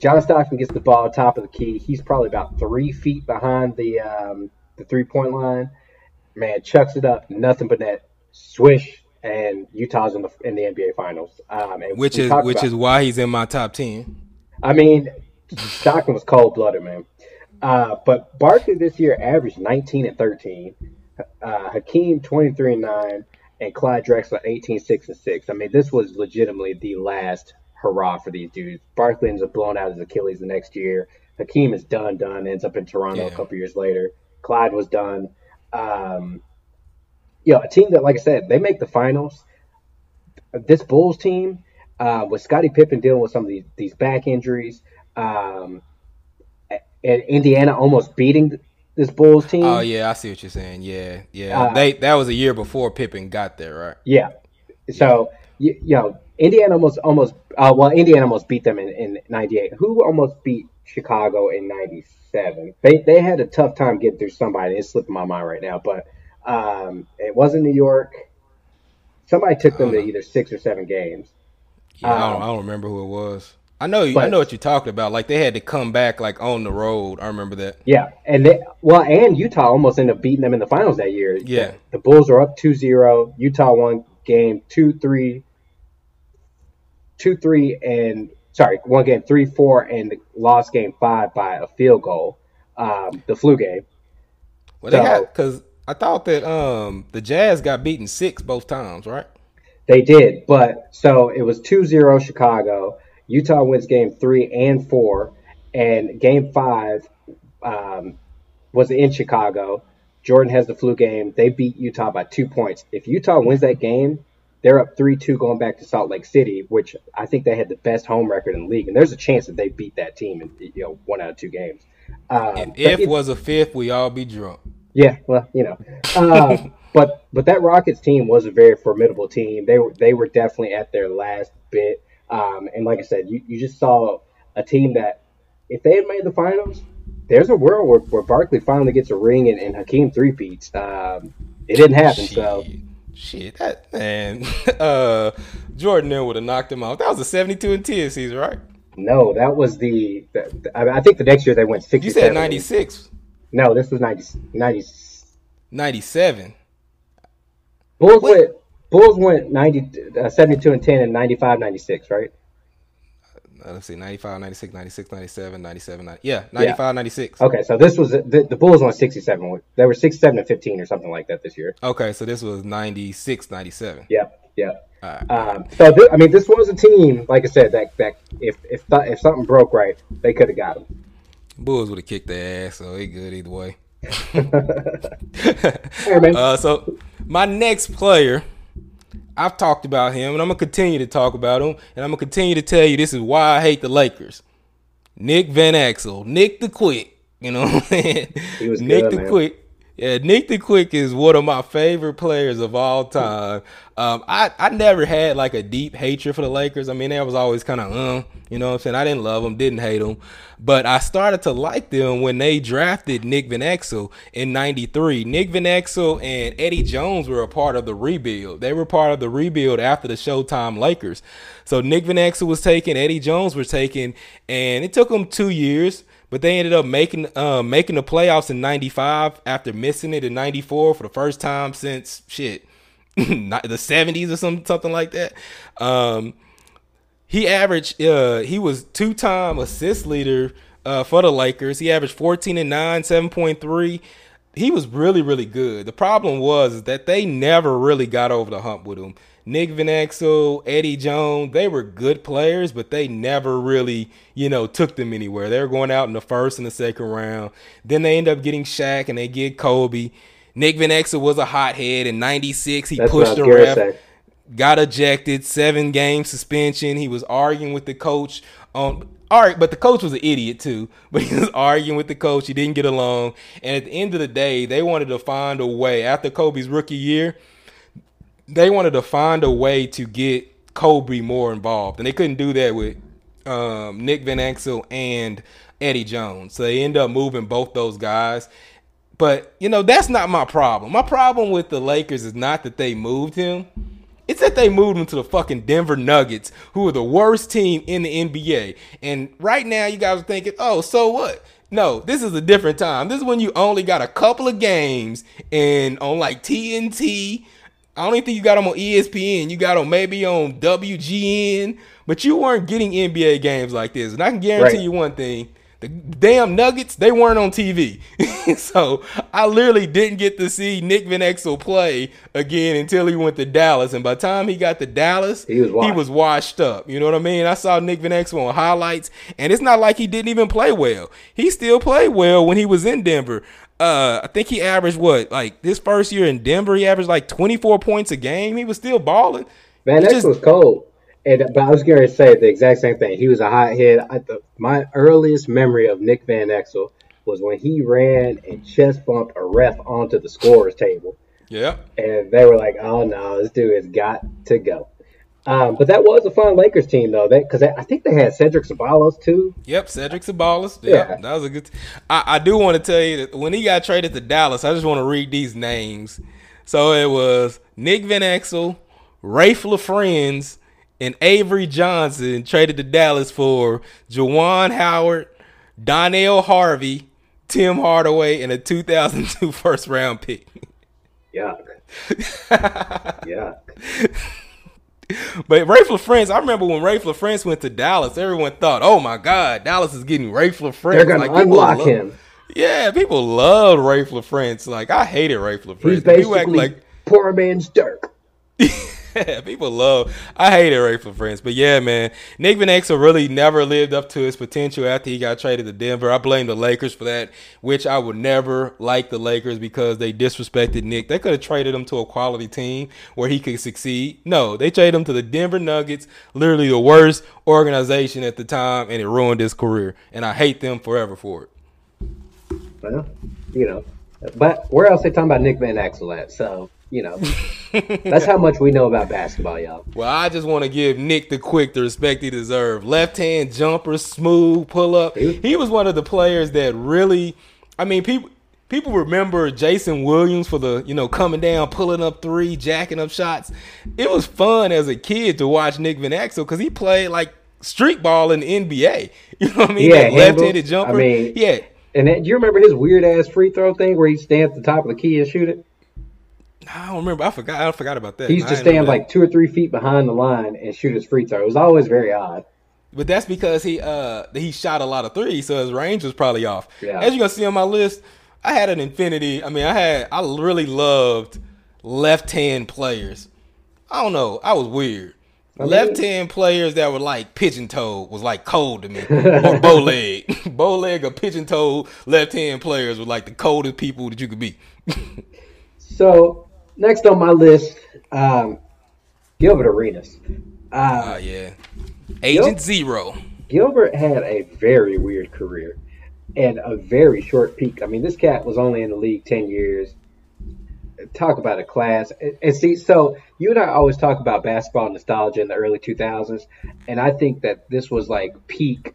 John Stockton gets the ball top of the key. He's probably about three feet behind the um, the three point line. Man, chucks it up, nothing but net, swish, and Utah's in the in the NBA Finals. Um, Which is which is why he's in my top ten. I mean, Stockton was cold blooded, man. Uh, but Barkley this year averaged 19 and 13. Uh, Hakeem 23 and 9, and Clyde Drexler 18, 6 and 6. I mean, this was legitimately the last hurrah for these dudes. Barkley ends up blowing out his Achilles the next year. Hakeem is done, done, ends up in Toronto a couple years later. Clyde was done. Um, you know, a team that, like I said, they make the finals. This Bulls team, uh, with Scottie Pippen dealing with some of these, these back injuries, um, and Indiana almost beating this Bulls team. Oh yeah, I see what you're saying. Yeah, yeah. Uh, they that was a year before Pippen got there, right? Yeah. So you, you know, Indiana almost almost uh, well, Indiana almost beat them in, in '98. Who almost beat Chicago in '97? They they had a tough time getting through somebody. It's slipping my mind right now, but um, it wasn't New York. Somebody took them to either six or seven games. Yeah, I, don't, Um, I don't remember who it was. I know, I know what you're talking about. Like they had to come back like on the road. I remember that. Yeah, and they well, and Utah almost ended up beating them in the finals that year. Yeah. the, the Bulls were up 2-0. Utah won game two three, two three, and sorry, one game three four, and lost game five by a field goal. Um, the flu game. Well, they had because I thought that um the Jazz got beaten six both times, right? They did, but so it was 2-0 Chicago. Utah wins game three and four, and game five um, was in Chicago. Jordan has the flu game. They beat Utah by two points. If Utah wins that game, they're up 3 2 going back to Salt Lake City, which I think they had the best home record in the league. And there's a chance that they beat that team in you know one out of two games. Um, If if it- was a fifth, we all be drunk. yeah, well, you know, uh, but but that Rockets team was a very formidable team. They were they were definitely at their last bit. Um, and like I said, you, you just saw a team that if they had made the finals, there's a world where, where Barkley finally gets a ring and, and Hakeem three-peats. Um, it didn't happen, so Shit, shit, that man, uh, Jordan then would have knocked him out. That was a seventy-two and ten season, right? no, that was the, the, I I think the next year they went 67. You said ninety-six. No, this was 90, 90 97. Bulls Wait. went Bulls went 90, uh, 72 and 10 and 95, 96, right? Uh, let's see, 95, 96, 96, 97, 97, 90, yeah, 95, 96. Okay, so this was the, the Bulls won 67. They were 67 and 15 or something like that this year. Okay, so this was 96, 97. Yep, yep. All right. Um, so th- I mean, this was a team, like I said, that that if if th- if something broke right, they could have got them. Bulls would have kicked their ass, so they good either way. Hey, man. Uh, so my next player, I've talked about him, and I'm gonna continue to talk about him, and I'm gonna continue to tell you this is why I hate the Lakers. Nick Van Exel, Nick the Quick. You know what I'm saying? He was Nick good, the man. Quick. Yeah, Nick the Quick is one of my favorite players of all time. Um, I, I never had like a deep hatred for the Lakers. I mean, I was always kind of, uh, you know what I'm saying? I didn't love them, didn't hate them. But I started to like them when they drafted Nick Van Exel in 93. Nick Van Exel and Eddie Jones were a part of the rebuild. They were part of the rebuild after the Showtime Lakers. So Nick Van Exel was taken, Eddie Jones was taken, and it took them two years but they ended up making uh, making the playoffs in 95 after missing it in 94 for the first time since shit the 70s or some, something like that. Um, he averaged uh, he was two-time assist leader uh, for the lakers. He averaged 14 and 9 7.3 he was really really good. The problem was that they never really got over the hump with him Nick Van Exel, Eddie Jones, they were good players, but they never really, you know, took them anywhere. They were going out in the first and the second round. Then they end up getting Shaq and they get Kobe. Nick Van Exel was a hothead in 96. He That's pushed the ref, got ejected, seven game suspension. He was arguing with the coach on all right, but the coach was an idiot too. But he was arguing with the coach. He didn't get along. And at the end of the day, they wanted to find a way after Kobe's rookie year they wanted to find a way to get Kobe more involved, and they couldn't do that with um, Nick Van Exel and Eddie Jones. So they end up moving both those guys. But you know that's not my problem. My problem with the Lakers is not that they moved him. It's that they moved him to the fucking Denver Nuggets, who are the worst team in the NBA. And right now, you guys are thinking, oh, so what? No, this is a different time. This is when you only got a couple of games and on like TNT. I don't even think you got them on ESPN. You got them maybe on WGN, but you weren't getting NBA games like this. And I can guarantee Right. you one thing. The damn Nuggets, they weren't on TV. so I literally didn't get to see Nick Van Exel play again until he went to Dallas. And by the time he got to Dallas, He was washed. was washed up. You know what I mean? I saw Nick Van Exel on highlights, and it's not like he didn't even play well. He still played well when he was in Denver. Uh, I think he averaged what, like this first year in Denver, he averaged like 24 points a game. He was still balling. Man, He just- was cold. And but I was going to say the exact same thing. He was a hothead. I, the, my earliest memory of Nick Van Exel was when he ran and chest bumped a ref onto the scorer's table, Yeah. and they were like, "Oh no, this dude has got to go." Um, but that was a fun Lakers team though, because I think they had Cedric Ceballos too. Yep, Cedric Ceballos. Yep, Yeah. that was a good. I, I do want to tell you that when he got traded to Dallas, I just want to read these names. So it was Nick Van Exel, Raef LaFrentz, and Avery Johnson traded to Dallas for Juwan Howard, Donnell Harvey, Tim Hardaway, and a 2002 first round pick. Yuck, yuck. But Raef LaFrentz, I remember when Raef LaFrentz went to Dallas, everyone thought, "Oh my God, Dallas is getting Raef LaFrentz." They're gonna Like, unlock love- him. Yeah, people love Raef LaFrentz. Like I hated Raef LaFrentz. He's basically like poor man's Dirk. people love. I hate it, hated Raef Friends, but yeah, man, Nick Van Exel really never lived up to his potential after he got traded to Denver. I blame the Lakers for that, which I would never like the Lakers because they disrespected Nick. They could have traded him to a quality team where he could succeed. No, they traded him to the Denver Nuggets, literally the worst organization at the time, and it ruined his career. And I hate them forever for it. Well, you know, but where else are they talking about Nick Van Exel at? So you know, that's how much we know about basketball, y'all. Well, I just want to give Nick the quick the respect he deserved. Left hand jumper, smooth pull up. He was- one of the players that really, I mean, people people remember Jason Williams for the you know coming down, pulling up three, jacking up shots. It was fun as a kid to watch Nick Van Exel because he played like street ball in the NBA. You know what I mean? Yeah, left-handed jumper. I mean- yeah. And then, do you remember his weird ass free throw thing where he'd stand at the top of the key and shoot it? I don't remember. I forgot. I forgot about that. He used to stand like two or three feet behind the line and shoot his free throw. It was always very odd. But that's because he uh he shot a lot of threes, so his range was probably off. Yeah. As you're gonna see on my list, I had an infinity. I mean, I had I really loved left hand players. I don't know, I was weird. mean- left hand players that were like pigeon toed was like cold to me. or bow leg. bow leg or pigeon toed left hand players were like the coldest people that you could be. So next on my list, um, Gilbert Arenas. Oh Uh, yeah. Agent Zero. Gilbert had a very weird career. and a very short peak. I mean, this cat was only in the league 10 years. Talk about a class. And, and see, so you and I always talk about basketball nostalgia in the early 2000s, and I think that this was like peak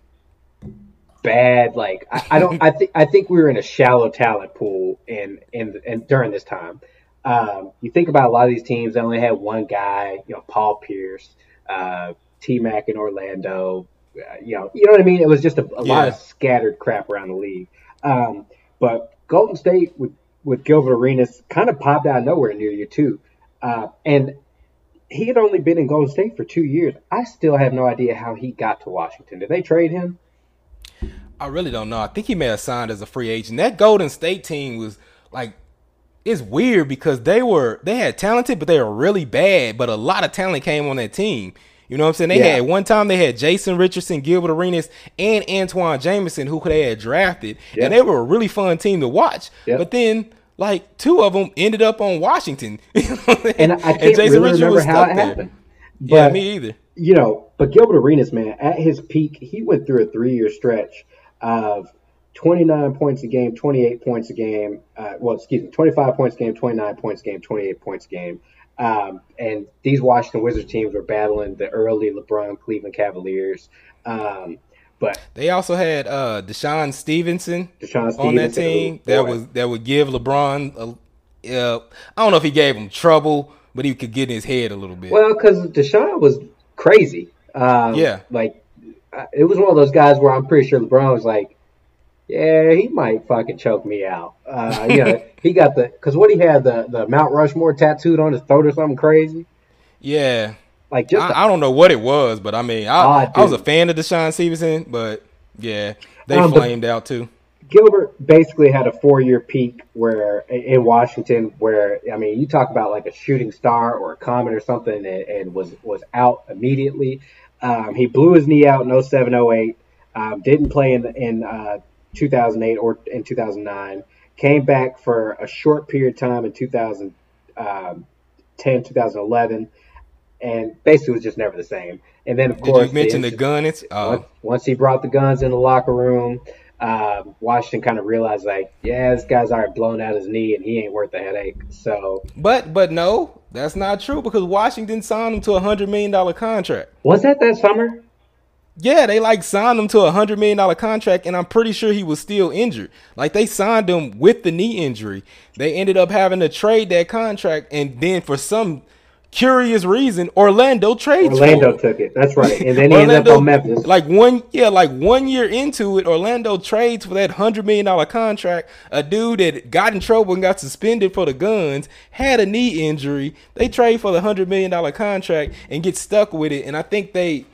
bad. Like I, I don't. I think I think we were in a shallow talent pool in in, in during this time. Um, you think about a lot of these teams; they only had one guy. You know, Paul Pierce, uh, T Mac in Orlando. Uh, you know, you know what I mean. It was just a, a lot of scattered crap around the league. Um, but Golden State with with Gilbert Arenas kind of popped out of nowhere near you too, uh, and he had only been in Golden State for two years. I still have no idea how he got to Washington. Did they trade him? I really don't know. I think he may have signed as a free agent. That Golden State team was like it's weird because they were they had talented, but they were really bad. But a lot of talent came on that team. You know what I'm saying? They Yeah. had one time they had Jason Richardson, Gilbert Arenas, and Antawn Jamison, who they had drafted, Yeah. and they were a really fun team to watch. Yeah. But then, like two of them ended up on Washington, And I can't really remember how it happened. But, yeah, me either. you know, but Gilbert Arenas, man, at his peak, he went through a three-year stretch of 29 points a game, 28 points a game. Uh, well, excuse me, 25 points a game, 29 points a game, 28 points a game. Um, and these Washington Wizards teams were battling the early LeBron Cleveland Cavaliers. Um, but They also had uh DeShawn Stevenson DeShawn on that team who- that was that would give LeBron. A, uh, I don't know if he gave him trouble, but he could get in his head a little bit. Well, because DeShawn was crazy. Um, Yeah. Like, uh, it was one of those guys where I'm pretty sure LeBron was like, yeah, he might fucking choke me out. Uh, you know, he got the, because what he had, the, the Mount Rushmore tattooed on his throat or something crazy. yeah, Like, just, I, I don't know what it was, but I mean, I, Ah, I was a fan of DeShawn Stevenson, but yeah, they Um, flamed out too. Gilbert basically had a four year peak where in Washington, where I mean, you talk about like a shooting star or a comet or something, and, and was was out immediately. Um, he blew his knee out in 07, 08, um, didn't play in in uh, 2008 or in 2009. Came back for a short period of time in 2010, 2011, and basically was just never the same. And then of Did course you mention the injury- gun? It's uh, once, once he brought the guns in the locker room, um, Washington kind of realized like, yeah, this guy's already blown out his knee and he ain't worth the headache. So but but no, that's not true because Washington signed him to a hundred million dollar contract. was that that summer? Yeah, they like signed him to a hundred million dollar contract, and I'm pretty sure he was still injured. Like they signed him with the knee injury. They ended up having to trade that contract, and then for some curious reason, Orlando trades. for Orlando took it. That's right. And then he ended up on Memphis. Like one, yeah, like one year into it, Orlando trades for that hundred million dollar contract. A dude that got in trouble and got suspended for the guns had a knee injury. They trade for the hundred million dollar contract and get stuck with it. And I think they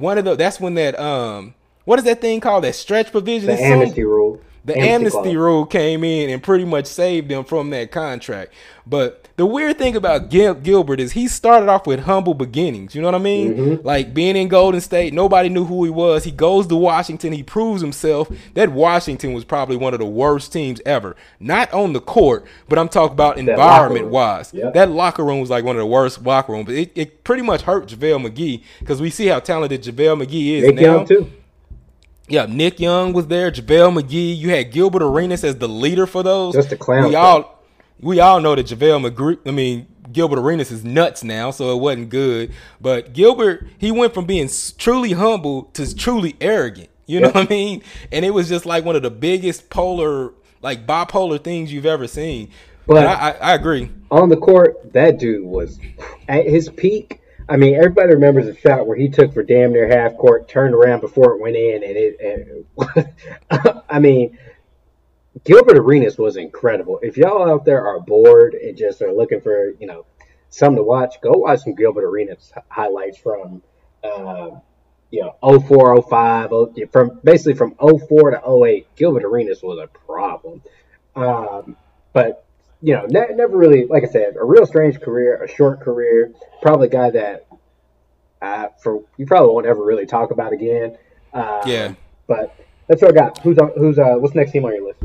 one of the that's when that um what is that thing called that stretch provision? the amnesty rule. the amnesty clause. rule came in and pretty much saved them from that contract. But the weird thing about Gil- Gilbert is he started off with humble beginnings. You know what I mean? Mm-hmm. Like being in Golden State, nobody knew who he was. He goes to Washington, he proves himself. That Washington was probably one of the worst teams ever. Not on the court, but I'm talking about environment wise. That locker room was like one of the worst locker rooms. It, it pretty much hurt JaVale McGee because we see how talented JaVale McGee is Nick now. Young too. Yeah, Nick Young was there, JaVale McGee. You had Gilbert Arenas as the leader for those. Just a clown We all we all know that JaVale McGee, I mean, Gilbert Arenas is nuts now, so it wasn't good. But Gilbert, he went from being truly humble to truly arrogant. You know Yeah. what I mean? And it was just like one of the biggest polar, like bipolar things you've ever seen. But, But- I, I, I agree. On the court, that dude was at his peak. I mean, everybody remembers the shot where he took for damn near half court, turned around before it went in, and it. And, I mean, Gilbert Arenas was incredible. If y'all out there are bored and just are looking for, you know, something to watch, go watch some Gilbert Arenas highlights from, uh, you know, 04, 05, oh- from basically from 04 to 08. Gilbert Arenas was a problem. Um, but you know, ne- never really, like I said, a real strange career, a short career, probably a guy that uh, for you probably won't ever really talk about again. Um, Yeah. But that's what I got. Who's on, who's uh, what's next team on your list?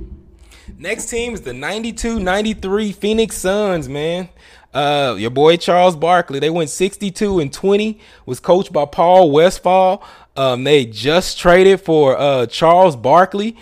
Next team is the 92-93 Phoenix Suns, man. Uh, your boy Charles Barkley. They went 62 and 20. Was coached by Paul Westphal. Um, they just traded for uh, Charles Barkley.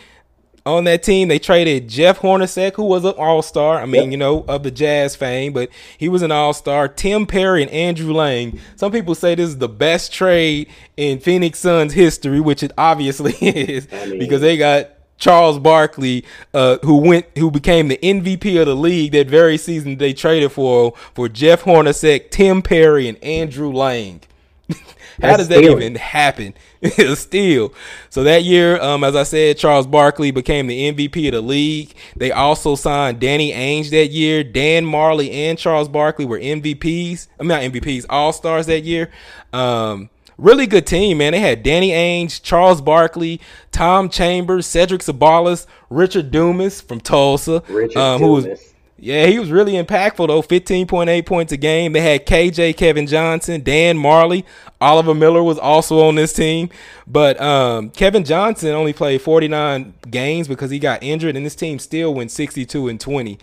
On that team. They traded Jeff Hornacek, who was an All Star. I mean, yep. you know, of the Jazz fame, but he was an All Star. Tim Perry and Andrew Lang. Some people say this is the best trade in Phoenix Suns history, which it obviously is, I mean, because they got Charles Barkley, uh, who went, who became the MVP of the league that very season they traded for for Jeff Hornacek, Tim Perry, and Andrew Lang. How does that even happen? Still. So that year, um, as I said, Charles Barkley became the MVP of the league. They also signed Danny Ainge that year. Dan Majerle and Charles Barkley were MVPs. I mean, not MVPs, All Stars that year. Um, really good team, man. They had Danny Ainge, Charles Barkley, Tom Chambers, Cedric Ceballos, Richard Dumas from Tulsa, Richard um, who was yeah, he was really impactful though. 15.8 points a game. They had KJ Kevin Johnson, Dan Majerle, Oliver Miller was also on this team. But um, Kevin Johnson only played 49 games because he got injured, and this team still went 62 and 20.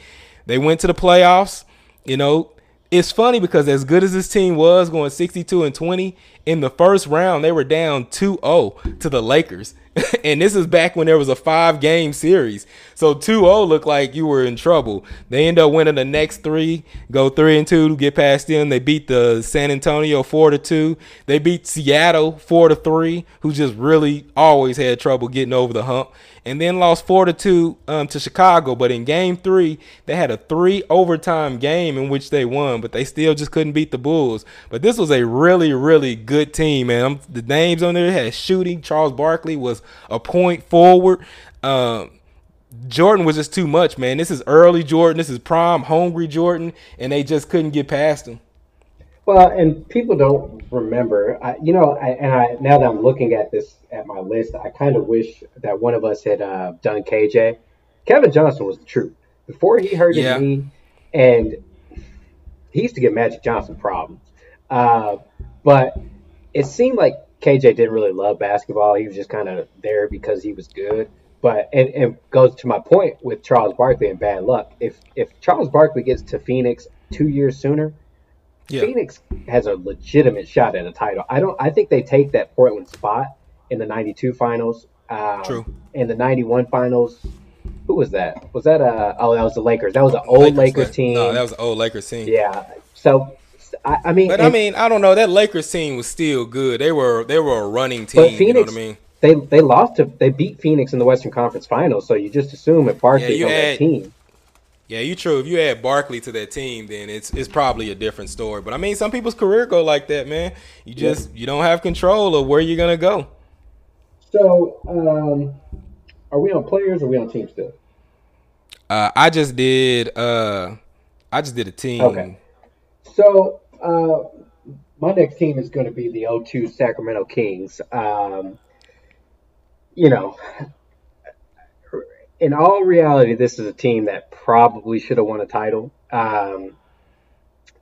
They went to the playoffs. You know, it's funny because as good as this team was going 62 and 20, in the first round they were down 2-0 to the Lakers. and this is back when there was a five game series. So 2-0 looked like you were in trouble. They end up winning the next three, go 3 and 2 to get past them. They beat the San Antonio 4 to 2. They beat Seattle 4 to 3, who just really always had trouble getting over the hump and then lost four to two um, to Chicago. But in Game Three, they had a three overtime game in which they won, but they still just couldn't beat the Bulls. But this was a really, really good team, man. I'm, the names on there had shooting. Charles Barkley was a point forward. Um, Jordan was just too much, man. This is early Jordan. This is prime hungry Jordan, and they just couldn't get past him. Well, and people don't remember, I, you know, I, and I now that I'm looking at this at my list, I kind of wish that one of us had uh, done KJ. Kevin Johnson was the truth before he hurt his yeah. knee, and he used to get Magic Johnson problems. Uh, but it seemed like KJ didn't really love basketball. He was just kind of there because he was good. But and, and goes to my point with Charles Barkley and bad luck. If if Charles Barkley gets to Phoenix two years sooner, yeah. Phoenix has a legitimate shot at a title. I don't. I think they take that Portland spot in the '92 finals. Um, True. In the '91 finals, who was that? Was that uh? Oh, that was the Lakers. That was an old Lakers, Lakers team. No, that was an old Lakers team. Yeah. So I, I mean, but I mean, I don't know. That Lakers team was still good. They were they were a running team. But Phoenix, you know what I mean? They they lost to they beat Phoenix in the Western Conference Finals. So you just assume if Barkley's yeah, on had, that team. Yeah, you true. If you add Barkley to that team, then it's it's probably a different story. But I mean, some people's career go like that, man. You just you don't have control of where you're gonna go. So, um, are we on players or are we on team still? Uh, I just did. Uh, I just did a team. Okay. So, uh, my next team is going to be the 0-2 Sacramento Kings. Um, you know, in all reality, this is a team that probably should have won a title. Um,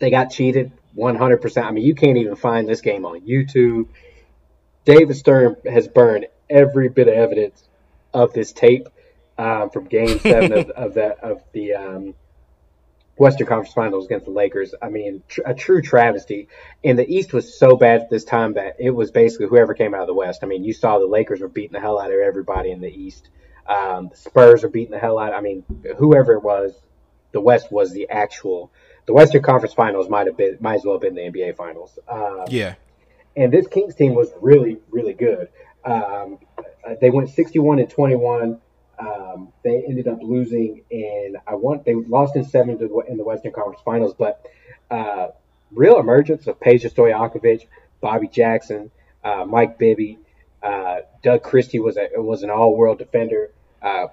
they got cheated 100%. I mean, you can't even find this game on YouTube. David Stern has burned every bit of evidence of this tape um, from Game Seven of, of, that of the um, Western Conference Finals against the Lakers. I mean, tr- a true travesty. And the East was so bad at this time that it was basically whoever came out of the West. I mean, you saw the Lakers were beating the hell out of everybody in the East. Um, the Spurs are beating the hell out. I mean, whoever it was, the West was the actual. The Western Conference Finals might have been, might as well have been the NBA Finals. Um, yeah. And this Kings team was really, really good. Um, they went 61 and 21. Um, they ended up losing in I want they lost in seven to in the Western Conference Finals, but uh, real emergence of Peja Stojakovic, Bobby Jackson, uh, Mike Bibby, uh, Doug Christie was a was an all world defender uh,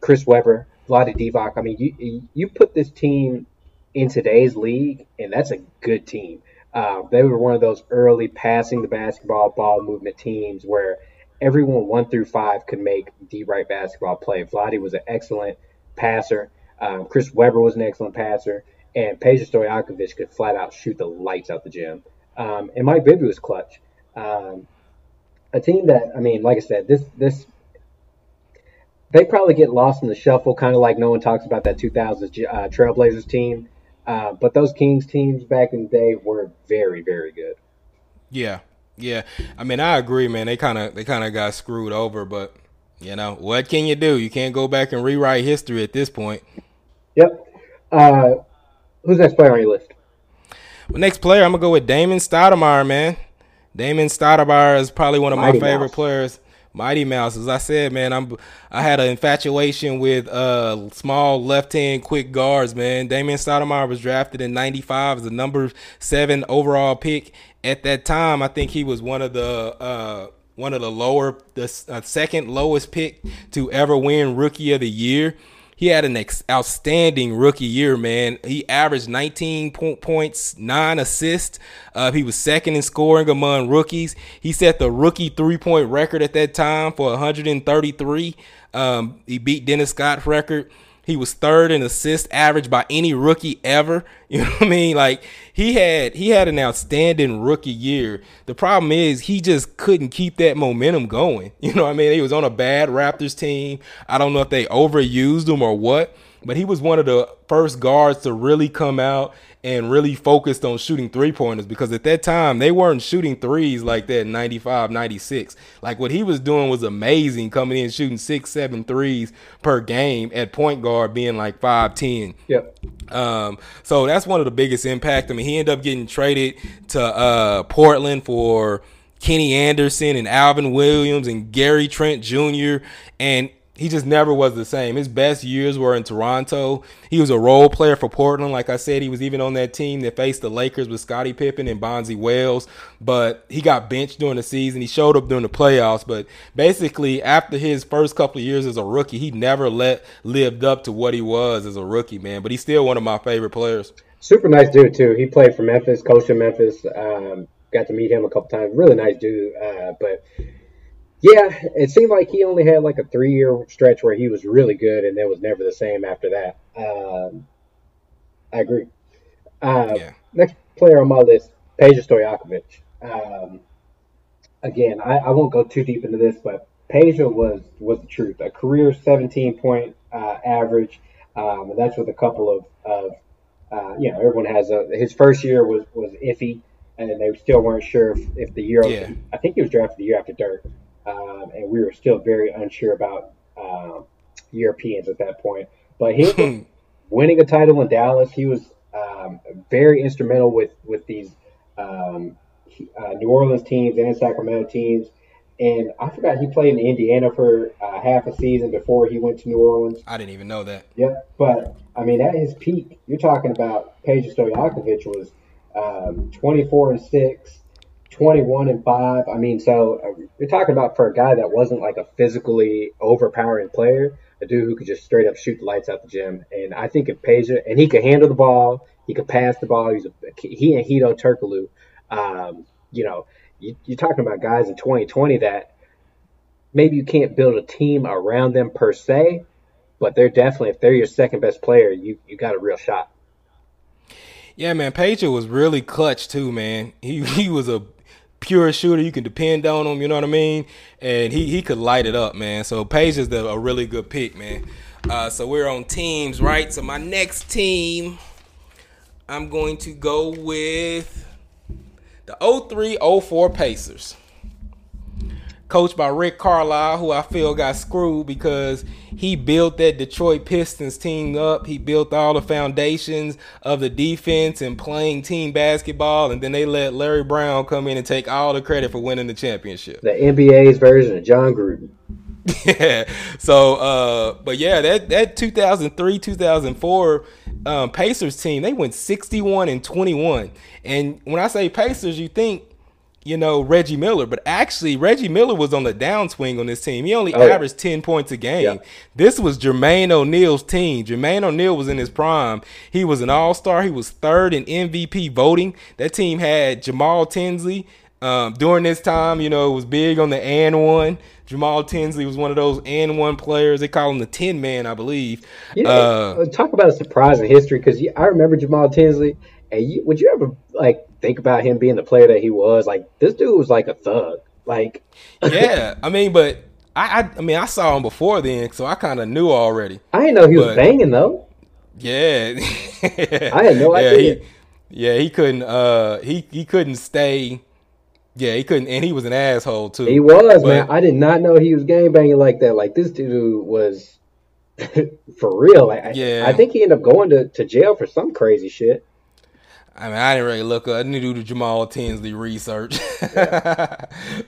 Chris Webber, Vlade Divac. I mean, you you put this team in today's league, and that's a good team. Uh, they were one of those early passing the basketball ball movement teams where everyone one through five could make the right basketball play. Vlade was an excellent passer. Um, Chris Webber was an excellent passer, and Peja Stojakovic could flat out shoot the lights out the gym. Um, and Mike Bibby was clutch. Um, a team that I mean, like I said, this this they probably get lost in the shuffle, kind of like no one talks about that 2000 uh, Trailblazers team. Uh, but those Kings teams back in the day were very, very good. Yeah, yeah. I mean, I agree, man. They kind of they kind of got screwed over, but You know what can you do? You can't go back and rewrite history at this point. Yep. Uh, who's next player on your list? Well, next player, I'm gonna go with Damon Stoudamire, man. Damon Stoudamire is probably one of Mighty my favorite Mouse. players. Mighty Mouse, as I said, man, I'm I had an infatuation with uh small left hand quick guards, man. Damon Stoudamire was drafted in '95 as the number seven overall pick. At that time, I think he was one of the uh one of the lower, the uh, second lowest pick to ever win Rookie of the Year. He had an ex- outstanding rookie year, man. He averaged 19 po- points, nine assists. Uh, he was second in scoring among rookies. He set the rookie three point record at that time for 133. Um, he beat Dennis Scott's record. He was third in assist average by any rookie ever. You know what I mean? Like he had he had an outstanding rookie year. The problem is he just couldn't keep that momentum going. You know what I mean? He was on a bad Raptors team. I don't know if they overused him or what, but he was one of the first guards to really come out and really focused on shooting three pointers because at that time they weren't shooting threes like that in 95, 96. Like what he was doing was amazing coming in shooting six, seven threes per game at point guard being like 5'10. Yep. Um, so that's one of the biggest impact. I mean, he ended up getting traded to uh, Portland for Kenny Anderson and Alvin Williams and Gary Trent Jr. And he just never was the same. His best years were in Toronto. He was a role player for Portland. Like I said, he was even on that team that faced the Lakers with Scottie Pippen and Bonzi Wells. But he got benched during the season. He showed up during the playoffs. But basically, after his first couple of years as a rookie, he never let lived up to what he was as a rookie, man. But he's still one of my favorite players. Super nice dude too. He played for Memphis, coached in Memphis. Um, got to meet him a couple times. Really nice dude. Uh, but yeah, it seemed like he only had like a three year stretch where he was really good, and then was never the same after that. Um, I agree. Uh, Yeah. Next player on my list, Peja Stojakovic. Um, again, I, I won't go too deep into this, but Peja was was the truth. A career 17 point uh, average, um, and that's with a couple of, of uh, you know, everyone has a. His first year was was iffy, and they still weren't sure if, if the year. Yeah. I think he was drafted the year after Dirk, um, and we were still very unsure about um, Europeans at that point. But he winning a title in Dallas, he was um, very instrumental with with these um, uh, New Orleans teams and Sacramento teams. And I forgot he played in Indiana for uh, half a season before he went to New Orleans. I didn't even know that. Yep. But I mean, at his peak, you're talking about Peja Stojakovic was um, 24 and six, 21 and five. I mean, so uh, you're talking about for a guy that wasn't like a physically overpowering player, a dude who could just straight up shoot the lights out the gym. And I think if Peja and he could handle the ball, he could pass the ball. He's a, he and Hedo Turkoglu. Um, you know, you, you're talking about guys in 2020 that maybe you can't build a team around them per se, but they're definitely if they're your second best player, you you got a real shot. Yeah, man, Peja was really clutch too, man. He he was a pure shooter. You can depend on him. You know what I mean? And he he could light it up, man. So Peja is the, a really good pick, man. Uh, so we're on teams, right? So my next team, I'm going to go with the 03-04 Pacers. Coached by Rick Carlisle, who I feel got screwed because he built that Detroit Pistons team up. He built all the foundations of the defense and playing team basketball, and then they let Larry Brown come in and take all the credit for winning the championship. The NBA's version of Jon Gruden. yeah. So, uh, but yeah, that that 2003 2004 um, Pacers team they went 61 and 21. And when I say Pacers, you think you know Reggie Miller, but actually Reggie Miller was on the downswing on this team. He only Oh, yeah. averaged 10 points a game. Yeah. This was Jermaine O'Neal's team. Jermaine O'Neal was in his prime. He was an all-star. He was third in MVP voting. That team had Jamal Tinsley. Um, during this time, you know, it was big on the and one. Jamal Tinsley was one of those and one players. They call him the tin man, I believe. You know, Uh, talk about a surprise in history because I remember Jamal Tinsley. And you, would you ever like think about him being the player that he was? Like this dude was like a thug. Like yeah, I mean, but I, I, I mean, I saw him before then, so I kind of knew already. I didn't know he was banging though. Yeah, I had no yeah, idea. He, yeah, he couldn't. Uh, he he couldn't stay. Yeah, he couldn't, and he was an asshole too. He was, But- man. I did not know he was game banging like that. Like this dude was for real. Like, I- Yeah. I, think he ended up going to, to jail for some crazy shit. I mean, I didn't really look. up. I didn't do the Jamal Tinsley research,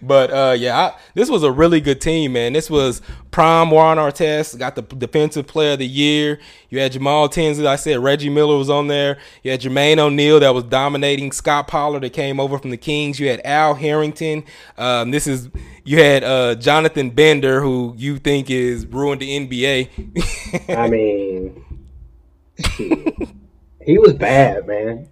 but uh, yeah, I, this was a really good team, man. This was prime Warren Artest, got the defensive player of the year. You had Jamal Tinsley, I said Reggie Miller was on there. You had Jermaine O'Neal that was dominating. Scott Pollard that came over from the Kings. You had Al Harrington. Um, this is you had uh, Jonathan Bender, who you think is ruined the NBA. I mean, he was bad, man.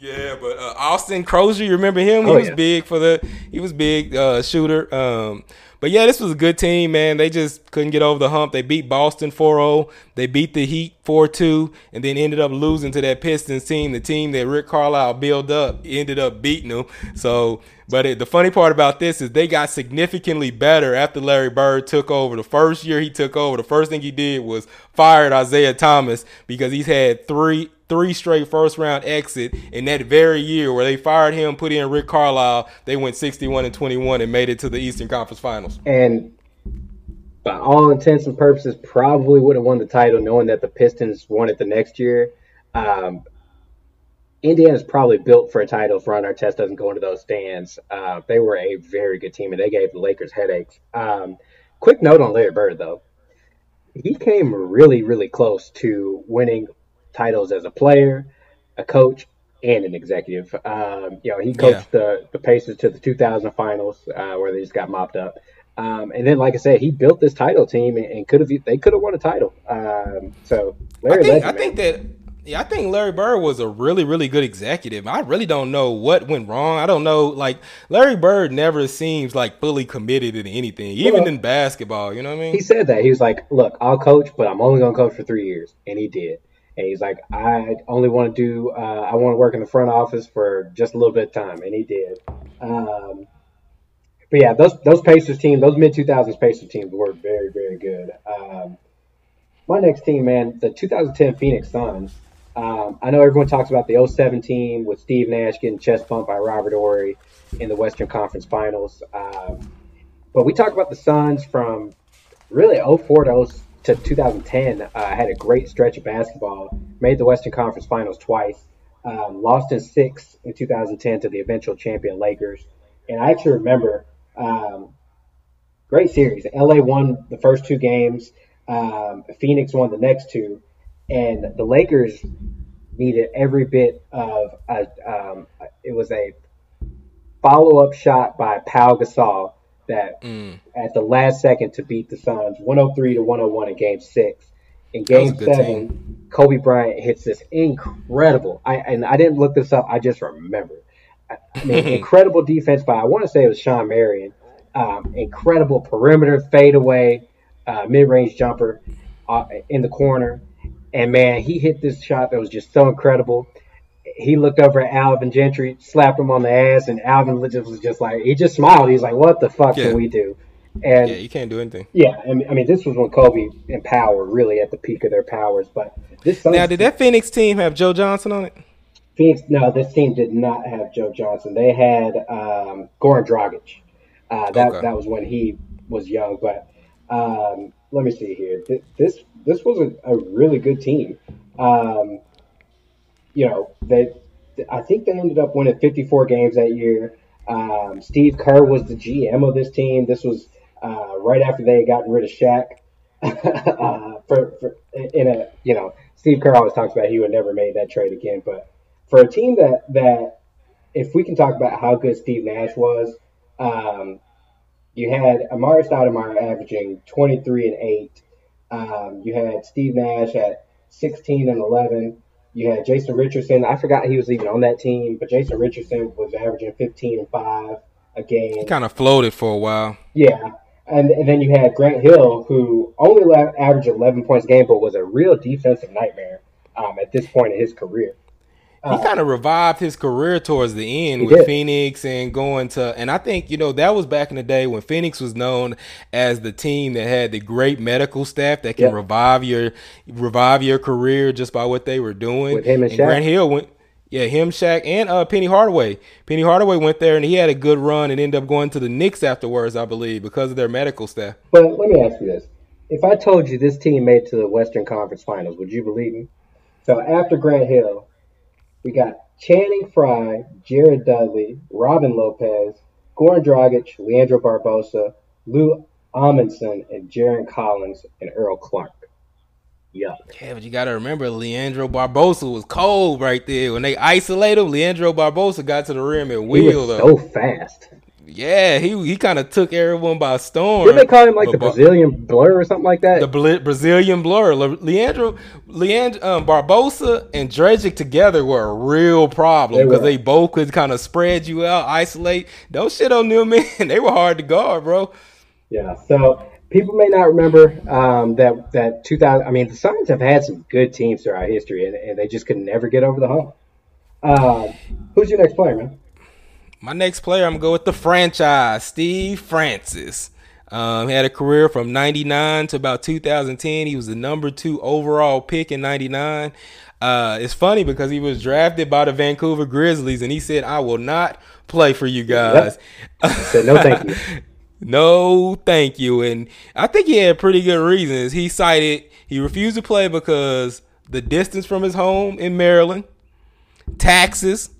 Yeah, but uh, Austin Croshere, you remember him? He Oh, was yeah. big for the. He was big uh, shooter. Um, but yeah, this was a good team, man. They just couldn't get over the hump. They beat Boston 4-0. They beat the Heat 4-2, and then ended up losing to that Pistons team, the team that Rick Carlisle built up. Ended up beating them. So, but it, the funny part about this is they got significantly better after Larry Bird took over. The first year he took over, the first thing he did was fired Isiah Thomas because he's had three three straight first round exit in that very year where they fired him, put in Rick Carlisle, they went 61 and 21 and made it to the Eastern Conference Finals. And by all intents and purposes, probably would have won the title knowing that the Pistons won it the next year. Um, Indiana's probably built for a title if Ron Artest doesn't go into those stands. Uh, they were a very good team, and they gave the Lakers headaches. Um, quick note on Larry Bird, though. He came really, really close to winning titles as a player, a coach, and an executive. Um, you know, he coached the, the Pacers to the 2000 finals uh, where they just got mopped up. Um, and then, like I said, he built this title team and, and could have they could have won a title. Um, so Larry I think, Legend, I think that yeah, I think Larry Bird was a really, really good executive. I really don't know what went wrong. I don't know. Like Larry Bird never seems like fully committed to anything, even Well, in basketball. You know what I mean? he said that he was like, "Look, I'll coach, but I'm only gonna coach for three years," and he did. And he's like, "I only want to do, uh, I want to work in the front office for just a little bit of time," and he did. Um, but yeah, those those Pacers teams, those mid 2000s Pacers teams were very, very good. Um, my next team, man, the 2010 Phoenix Suns. Um, I know everyone talks about the 07 team with Steve Nash getting chest bumped by Robert Horry in the Western Conference Finals. Um, but we talk about the Suns from really 04 to, 0 to 2010. Uh, had a great stretch of basketball, made the Western Conference Finals twice, um, lost in six in 2010 to the eventual champion Lakers. And I actually remember um, great series. LA won the first two games. Um, Phoenix won the next two, and the Lakers needed every bit of a. Um, it was a follow-up shot by Pau Gasol that Mm. at the last second to beat the Suns, 103 to 101 in Game Six. In Game Seven, Kobe Bryant hits this incredible. I and I didn't look this up. I just remember. I I mean, incredible defense by I want to say it was Shawn Marion. Um, incredible perimeter fadeaway, uh, mid-range jumper uh, in the corner, and man, he hit this shot that was just so incredible. He looked over at Alvin Gentry, slapped him on the ass, and Alvin just was just like he just smiled. He's like, "What the fuck Yeah. can we do?" And Yeah, you can't do anything. yeah, I mean, I mean, this was when Kobe and Power really at the peak of their powers. But this Now, did that Phoenix team have Joe Johnson on it? Phoenix, no, this team did not have Joe Johnson. They had um, Goran Dragic. Uh, that Okay. that was when he was young. But um, let me see here. This this was a, a really good team. Um, you know, they I think they ended up winning 54 games that year. Um, Steve Kerr was the GM of this team. This was uh, right after they had gotten rid of Shaq. uh, for, for in a you know Steve Kerr always talks about he would never made that trade again, but for a team that that if we can talk about how good Steve Nash was, um, you had Amar'e Stoudemire averaging 23 and 8. Um, you had Steve Nash at 16 and 11. You had Jason Richardson. I forgot he was even on that team, but Jason Richardson was averaging 15 and 5 a game. He kind of floated for a while. Yeah. And, and then you had Grant Hill, who only averaged 11 points a game, but was a real defensive nightmare um, at this point in his career. He kind of revived his career towards the end He with did. Phoenix and going to and I think you know that was back in the day when Phoenix was known as the team that had the great medical staff that can Yeah. revive your revive your career just by what they were doing. With him and Shaq. Grant Hill went Yeah, him, Shaq, and uh, Penny Hardaway. Penny Hardaway went there and he had a good run and ended up going to the Knicks afterwards, I believe, because of their medical staff. But let me ask you this: If I told you this team made to the Western Conference Finals, would you believe me? So after Grant Hill, we got Channing Frye, Jared Dudley, Robin Lopez, Goran Dragic, Leandro Barbosa, Lou Amundson, and Jarron Collins and Earl Clark. Yuck. Yeah, but you got to remember, Leandro Barbosa was cold right there. When they isolated him, Leandro Barbosa got to the rim and He wheeled was up. so fast. Yeah, he he kind of took everyone by storm. Did they call him like the Brazilian blur or something like that? the Bla- Brazilian blur. Le- Leandro, Leandro um, Barbosa and Dragic together were a real problem because were. they both could kind of spread you out, isolate. Don't shit on them, man. They were hard to guard, bro. Yeah. So people may not remember um, that that 2000. I mean, the Suns have had some good teams throughout history, and, and they just could never get over the hump. Um, who's your next player, man? My next player, I'm gonna go with the franchise, Steve Francis. Um, he had a career from '99 to about 2010. He was the number two overall pick in '99. Uh, it's funny because he was drafted by the Vancouver Grizzlies, and he said, "I will not play for you guys." Said no, thank you. No, thank you. And I think he had pretty good reasons. He cited he refused to play because the distance from his home in Maryland, taxes,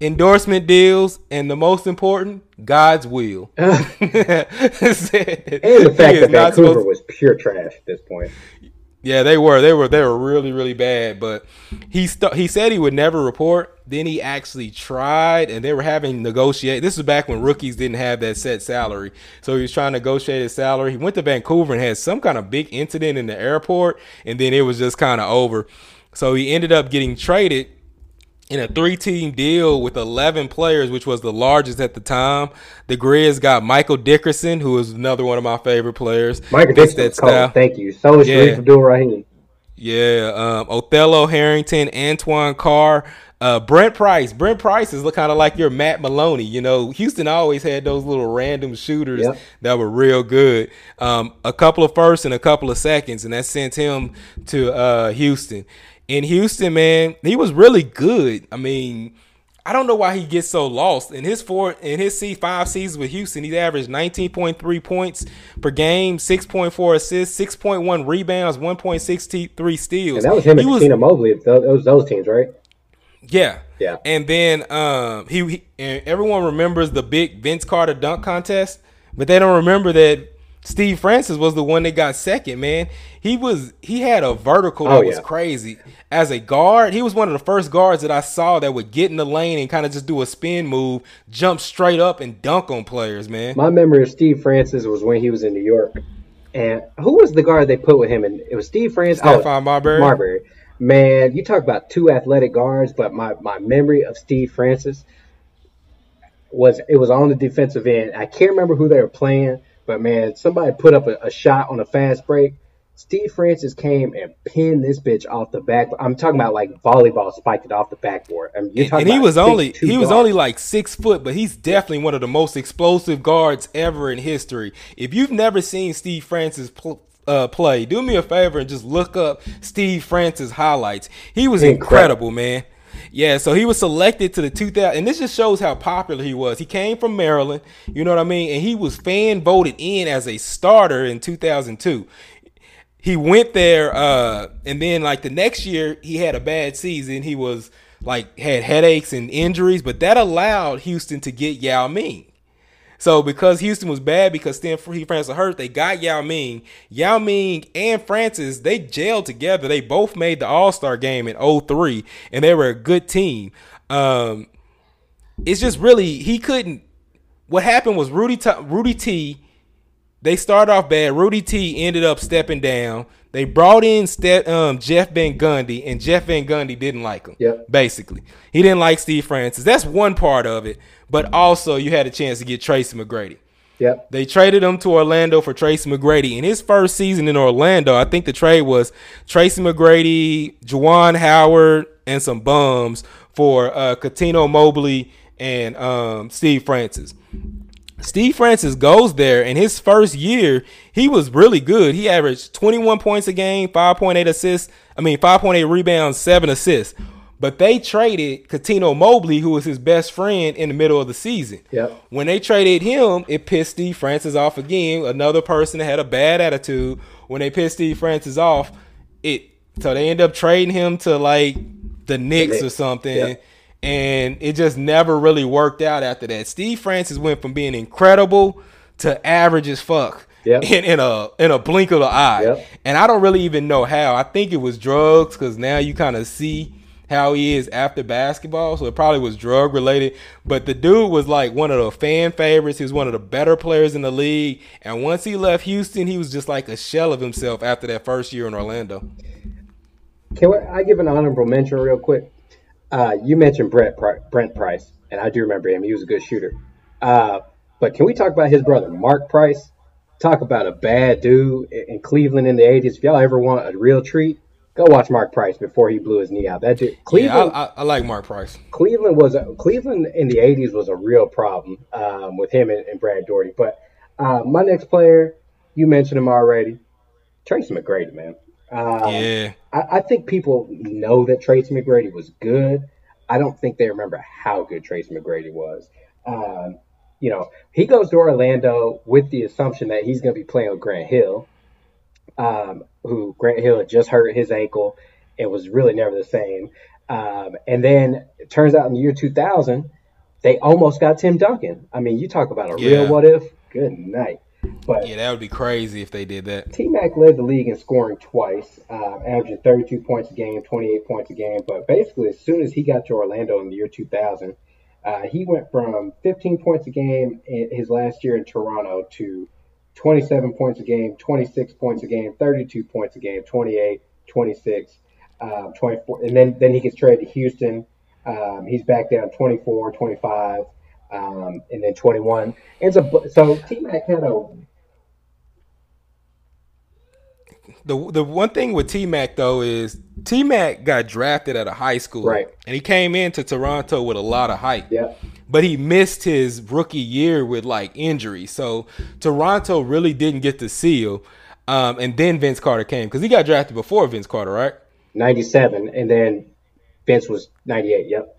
endorsement deals, and the most important, God's will. and the fact that Vancouver was pure trash at this point. Yeah, they were. They were. They were really, really bad. But he st- he said he would never report. Then he actually tried, and they were having negotiate. This was back when rookies didn't have that set salary, so he was trying to negotiate his salary. He went to Vancouver and had some kind of big incident in the airport, and then it was just kind of over. So he ended up getting traded in a three-team deal with 11 players, which was the largest at the time. The Grizz got Michael Dickerson, who is another one of my favorite players. Michael Dixon. Thank you. So is Yeah. Sharif Abdul Rahim. Yeah, um, Othello Harrington, Antoine Carr, uh, Brent Price. Brent Price is look kind of like your Matt Maloney. You know, Houston always had those little random shooters Yep. that were real good. Um, a couple of firsts and a couple of seconds, and that sent him to uh, Houston. In Houston, man, he was really good. I mean, I don't know why he gets so lost. In his four in his C five seasons with Houston, he's averaged 19.3 points per game, 6.4 assists, 6.1 rebounds, 1.63 steals. And that was him He and Cuttino Mobley. Those, those those teams, right? yeah. Yeah. And then um, he, he and everyone remembers the big Vince Carter dunk contest, but they don't remember that Steve Francis was the one that got second. Man, he was he had a vertical that Oh, was yeah. crazy. As a guard, he was one of the first guards that I saw that would get in the lane and kind of just do a spin move, jump straight up and dunk on players. Man, My memory of Steve Francis was when he was in New York. And who was the guard they put with him? And it was Steve Francis. Oh, Stephon Marbury. Marbury. Man, you talk about two athletic guards, but my, my memory of Steve Francis was it was on the defensive end. I can't remember who they were playing, but man, somebody put up a, a shot on a fast break. Steve Francis came and pinned this bitch off the back. I'm talking about like volleyball spiked it off the backboard. I mean, and, and he was only 6'2" he was only like six foot, but he's definitely one of the most explosive guards ever in history. If you've never seen Steve Francis pl- uh, play, do me a favor and just look up Steve Francis highlights. He was Incredible. incredible, man. Yeah, so he was selected to the 2000, and this just shows how popular he was. He came from Maryland, you know what I mean, and he was fan voted in as a starter in 2002 he went there uh and then like the next year he had a bad season. He was like had headaches and injuries but that allowed houston to get yao ming so because houston was bad because stanford he francis hurt they got yao ming. Yao ming and francis they gelled together. They both made the all-star game in 03 and they were a good team. Um it's just really he couldn't what happened was rudy T, rudy t they started off bad. Rudy T ended up stepping down. They brought in Ste- um, Jeff Van Gundy, and Jeff Van Gundy didn't like him. Yep. Basically, he didn't like Steve Francis. That's one part of it. But also, you had a chance to get Tracy McGrady. Yep. They traded him to Orlando for Tracy McGrady. In his first season in Orlando, I think the trade was Tracy McGrady, Juwan Howard, and some bums for uh, Cuttino Mobley and um, Steve Francis. Steve Francis goes there, and his first year, he was really good. He averaged 21 points a game, 5.8 assists. I mean, 5.8 rebounds, seven assists. But they traded Cuttino Mobley, who was his best friend, in the middle of the season. Yep. When they traded him, it pissed Steve Francis off again. Another person that had a bad attitude. When they pissed Steve Francis off, it so they end up trading him to like the Knicks or Knicks. something. Yep. And it just never really worked out after that. Steve Francis went from being incredible to average as fuck Yep. in, in a in a blink of the eye. Yep. And I don't really even know how. I think it was drugs because now you kind of see how he is after basketball. So it probably was drug related. But the dude was like one of the fan favorites. He was one of the better players in the league. And once he left Houston, he was just like a shell of himself after that first year in Orlando. Can we, I give an honorable mention real quick? Uh, you mentioned Brent Brent Price, and I do remember him. He was a good shooter. Uh, but can we talk about his brother, Mark Price? Talk about a bad dude in Cleveland in the '80s. If y'all ever want a real treat, go watch Mark Price before he blew his knee out. That dude, Yeah, Cleveland, I, I, I like Mark Price. Cleveland was a, Cleveland in the '80s was a real problem um, with him and, and Brad Daugherty. But uh, my next player, you mentioned him already, Tracy McGrady, man. Um, Yeah. I, I think people know that Tracy McGrady was good. I don't think they remember how good Tracy McGrady was. Um, you know, he goes to Orlando with the assumption that he's going to be playing with Grant Hill, um, who Grant Hill had just hurt his ankle and was really never the same. Um, and then it turns out in the year 2000, they almost got Tim Duncan. I mean, you talk about a Yeah. real what if. Good night. But Yeah, that would be crazy if they did that. T Mac led the league in scoring twice, uh, averaging 32 points a game, 28 points a game. But basically, as soon as he got to Orlando in the year 2000, uh, he went from 15 points a game in his last year in Toronto to 27 points a game, 26 points a game, 32 points a game, 28, 26, um, 24. And then, then he gets traded to Houston. Um, he's back down 24, 25, um, and then 21. And so, so T Mac had a The the one thing with T Mac though is T Mac got drafted at a high school, Right. And he came into Toronto with a lot of hype, yeah. but he missed his rookie year with like injury. So Toronto really didn't get to see him. Um, and then Vince Carter came because he got drafted before Vince Carter, right? 97, and then Vince was 98. Yep.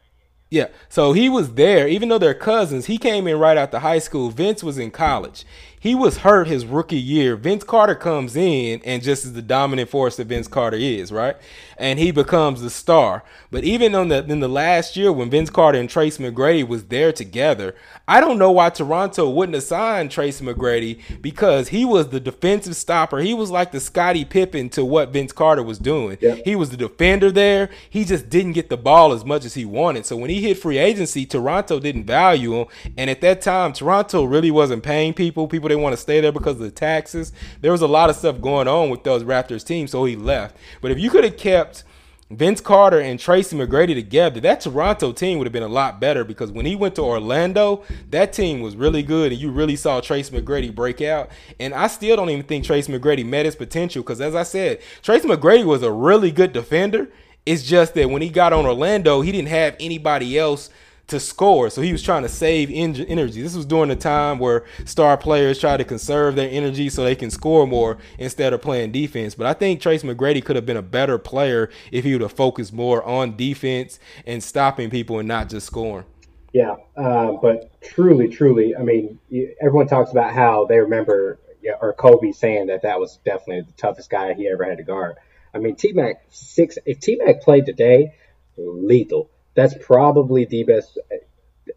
Yeah. So he was there, even though they're cousins. He came in right after high school. Vince was in college. He was hurt his rookie year. Vince Carter comes in and just is the dominant force that Vince Carter is, right? And he becomes the star. But even on the in the last year when Vince Carter and Trace McGrady was there together, I don't know why Toronto wouldn't have signed Tracy McGrady because he was the defensive stopper. He was like the Scottie Pippen to what Vince Carter was doing. Yeah. He was the defender there. He just didn't get the ball as much as he wanted. So when he hit free agency, Toronto didn't value him. And at that time, Toronto really wasn't paying people. People didn't want to stay there because of the taxes. There was a lot of stuff going on with those Raptors teams, so he left. But if you could have kept Vince Carter and Tracy McGrady together, that Toronto team would have been a lot better because when he went to Orlando, that team was really good and you really saw Tracy McGrady break out. And I still don't even think Tracy McGrady met his potential because, as I said, Tracy McGrady was a really good defender. It's just that when he got on Orlando, he didn't have anybody else to score. So he was trying to save en- energy. This was during the time where star players try to conserve their energy so they can score more instead of playing defense. But I think Trace McGrady could have been a better player if he would have focused more on defense and stopping people and not just scoring. Yeah, uh, but truly, truly, I mean, everyone talks about how they remember, yeah, or Kobe saying that that was definitely the toughest guy he ever had to guard. I mean, T Mac six. If T Mac played today, lethal. That's probably the best.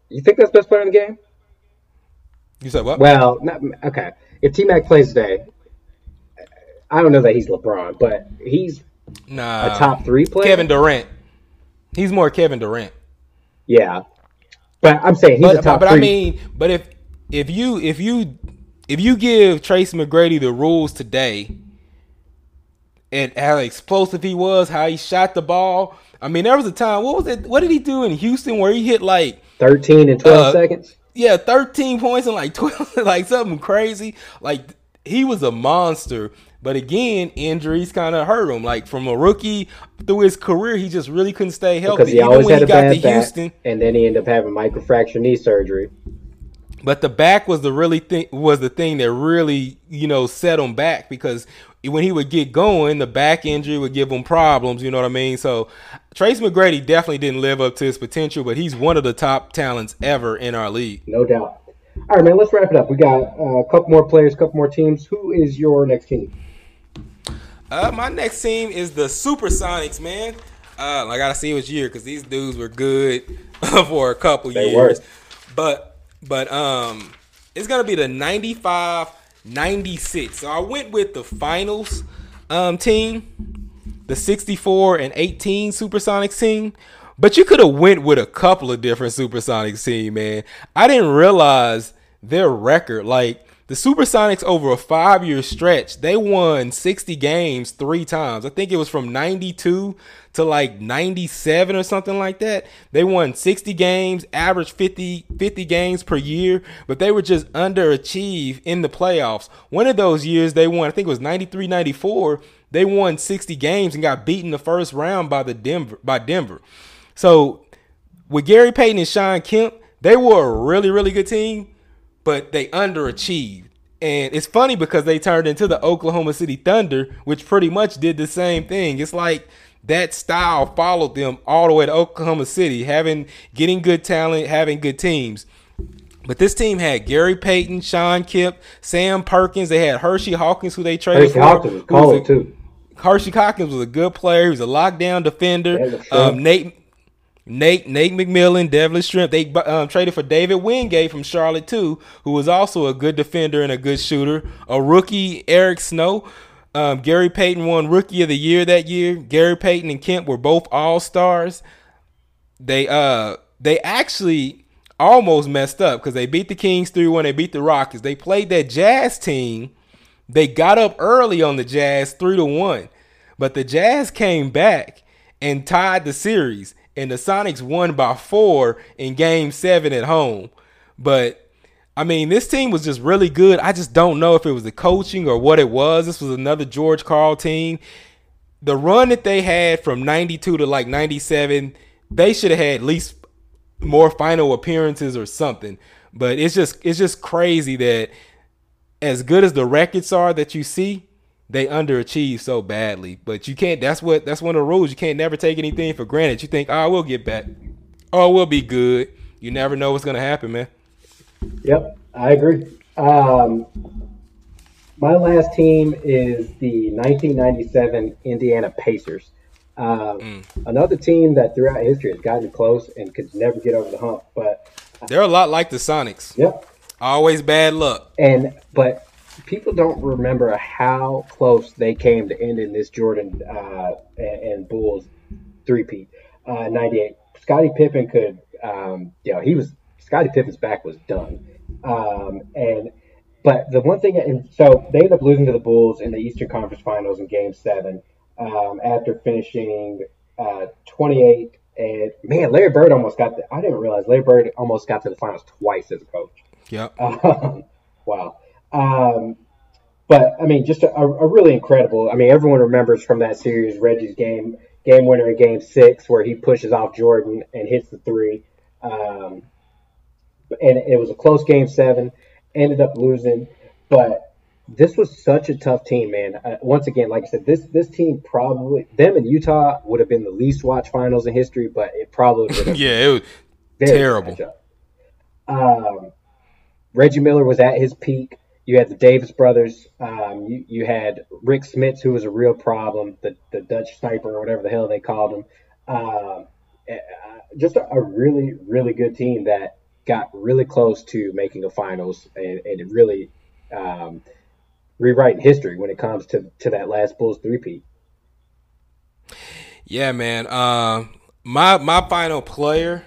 You think that's best player in the game? You said what? Well, not, okay. If T Mac plays today, I don't know that he's LeBron, but he's nah. a top three player. Kevin Durant. He's more Kevin Durant. Yeah, but I'm saying he's but, a top but three. I mean, but if if you if you if you give Trace McGrady the rules today, and how explosive he was, how he shot the ball. I mean, there was a time. What was it? What did he do in Houston where he hit like 13 and 12 Uh, seconds. yeah, thirteen points and like twelve, like something crazy. Like he was a monster. But again, injuries kind of hurt him. Like from a rookie through his career, he just really couldn't stay healthy. Because he Even always when had he a got bad to back, Houston, and then he ended up having microfracture knee surgery. But the back was the really thing was the thing that really you know set him back because when he would get going, the back injury would give him problems. You know what I mean? So Trace McGrady definitely didn't live up to his potential, but he's one of the top talents ever in our league. No doubt. All right, man. Let's wrap it up. We got uh, a couple more players, a couple more teams. Who is your next team? Uh, my next team is the Supersonics, man. Uh, I gotta see which year because these dudes were good for a couple They years. were. But but um, it's gonna be the 95 96. So I went with the finals um team, the 64 and 18 Supersonics team. But you could have went with a couple of different Supersonics team, man. I didn't realize their record. Like the Supersonics over a five year stretch, they won 60 games three times. I think it was from 92 to like 97 or something like that. They won 60 games, average 50, 50 games per year, but they were just underachieved in the playoffs. One of those years they won, I think it was 93 94. They won 60 games and got beaten the first round by the Denver by Denver. So with Gary Payton and Shawn Kemp, they were a really, really good team, but they underachieved. And it's funny because they turned into the Oklahoma City Thunder, which pretty much did the same thing. It's like that style followed them all the way to Oklahoma City, having getting good talent, having good teams. But this team had Gary Payton, Shawn Kemp, Sam Perkins. They had Hersey Hawkins, who they traded Hersey for. Hawkins was who was cold a- too. Hersey Hawkins was a good player. He was a lockdown defender. Yeah, that's true. Um, Nate, Nate, Nate McMillan, Detlef Schrempf. They um, traded for David Wingate from Charlotte too, who was also a good defender and a good shooter. A rookie, Eric Snow. Um, Gary Payton won Rookie of the Year that year. Gary Payton and Kemp were both All Stars. They uh they actually almost messed up because they beat the Kings 3 1. They beat the Rockets. They played that Jazz team. They got up early on the Jazz 3 to 1. But the Jazz came back and tied the series. And the Sonics won by four in game seven at home. But I mean, this team was just really good. I just don't know if it was the coaching or what it was. This was another George Karl team. The run that they had from 92 to like 97, they should have had at least more final appearances or something. But it's just it's just crazy that as good as the records are that you see, they underachieve so badly. But you can't. That's what. That's one of the rules. You can't never take anything for granted. You think, oh, we'll get back. Oh, we'll be good. You never know what's gonna happen, man. Yep, I agree. Um, my last team is the 1997 Indiana Pacers. Um, Another team that throughout history has gotten close and could never get over the hump. But They're a lot like the Sonics. yep, Always bad luck. and but people don't remember how close they came to ending this Jordan uh, and, and Bulls three-peat. Uh, 98. Scottie Pippen could, um, you know, he was Scottie Pippen's back was done. Um, and but the one thing, and so they ended up losing to the Bulls in the Eastern Conference Finals in Game Seven um, after finishing uh, 28. And man, Larry Bird almost got. The, I didn't realize Larry Bird almost got to the finals twice as a coach. Yep. Um, wow. Um, but I mean, just a, a really incredible. I mean, everyone remembers from that series Reggie's game, game winner in Game Six, where he pushes off Jordan and hits the three. Um, and it was a close Game Seven. Ended up losing, but this was such a tough team, man. Uh, once again, like I said, this this team probably them and Utah would have been the least watched finals in history, but it probably would have Yeah, it was Terrible. Um, Reggie Miller was at his peak. You had the Davis brothers. Um, you, you had Rick Smits, who was a real problem, the, the Dutch sniper or whatever the hell they called him. Um, uh, just a, a really, really good team that got really close to making a finals and, and really um, rewriting history when it comes to, to that last Bulls three-peat. Yeah, man. Um, my my final player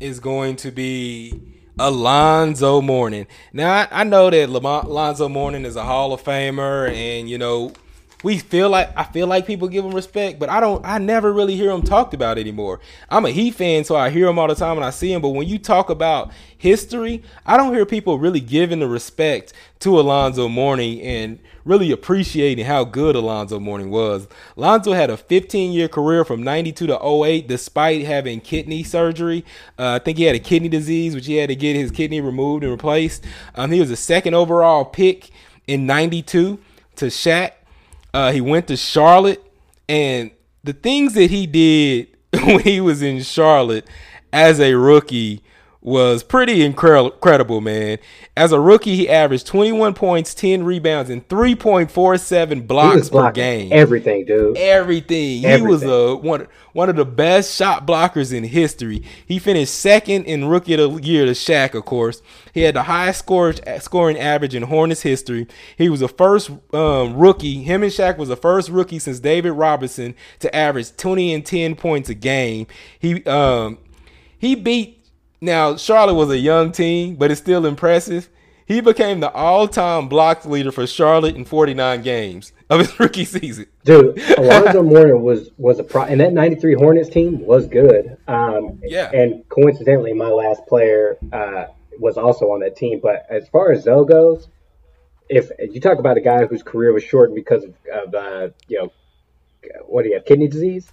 is going to be Alonzo Mourning. Now I, I know that Lamont, Alonzo Mourning is a Hall of Famer, and you know we feel like I feel like people give him respect, but I don't. I never really hear him talked about anymore. I'm a Heat fan, so I hear him all the time and I see him. But when you talk about history, I don't hear people really giving the respect to Alonzo Mourning and really appreciating how good Alonzo Mourning was. Alonzo had a 15 year career from 92 to 08, despite having kidney surgery. Uh, I think he had a kidney disease, which he had to get his kidney removed and replaced. Um, he was a second overall pick in 92 to Shaq. Uh, he went to Charlotte, and the things that he did when he was in Charlotte as a rookie was pretty incredible, man. As a rookie, he averaged 21 points, 10 rebounds, and 3.47 blocks per game. everything, dude. Everything. He was a one one of the best shot blockers in history. He finished second in rookie of the year to Shaq, of course. He had the highest score, scoring average in Hornets history. He was the first um, rookie. Him and Shaq was the first rookie since David Robinson to average 20 and 10 points a game. He um he beat now Charlotte was a young team, but it's still impressive. He became the all-time blocks leader for Charlotte in 49 games of his rookie season. Dude, Alonzo Mourning was was a pro, and that '93 Hornets team was good. Um, Yeah. And coincidentally, my last player uh, was also on that team. But as far as Zoe goes, if you talk about a guy whose career was shortened because of, of uh, you know, what do you have, kidney disease?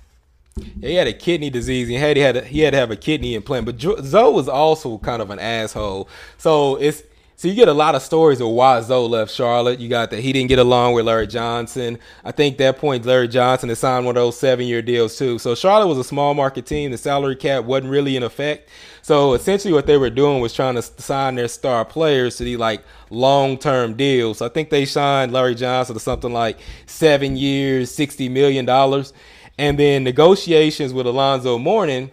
Yeah, he had a kidney disease. He had he had a, he had to have a kidney implant. But Zoe was also kind of an asshole. So it's so you get a lot of stories of why Zoe left Charlotte. You got that he didn't get along with Larry Johnson. I think that point Larry Johnson had signed one of those seven year deals too. So Charlotte was a small market team. The salary cap wasn't really in effect. So essentially, what they were doing was trying to sign their star players to these like long term deals. So I think they signed Larry Johnson to something like seven years, sixty million dollars. And then negotiations with Alonzo Mourning,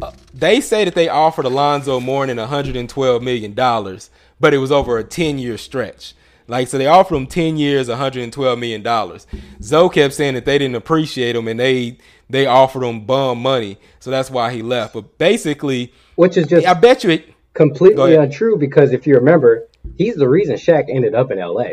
uh, they say that they offered Alonzo Mourning 112 million dollars, but it was over a 10 year stretch. Like so, they offered him 10 years, 112 million dollars. Zoe kept saying that they didn't appreciate him and they they offered him bum money, so that's why he left. But basically, Which is just I bet you it. Completely untrue because if you remember, he's the reason Shaq ended up in LA.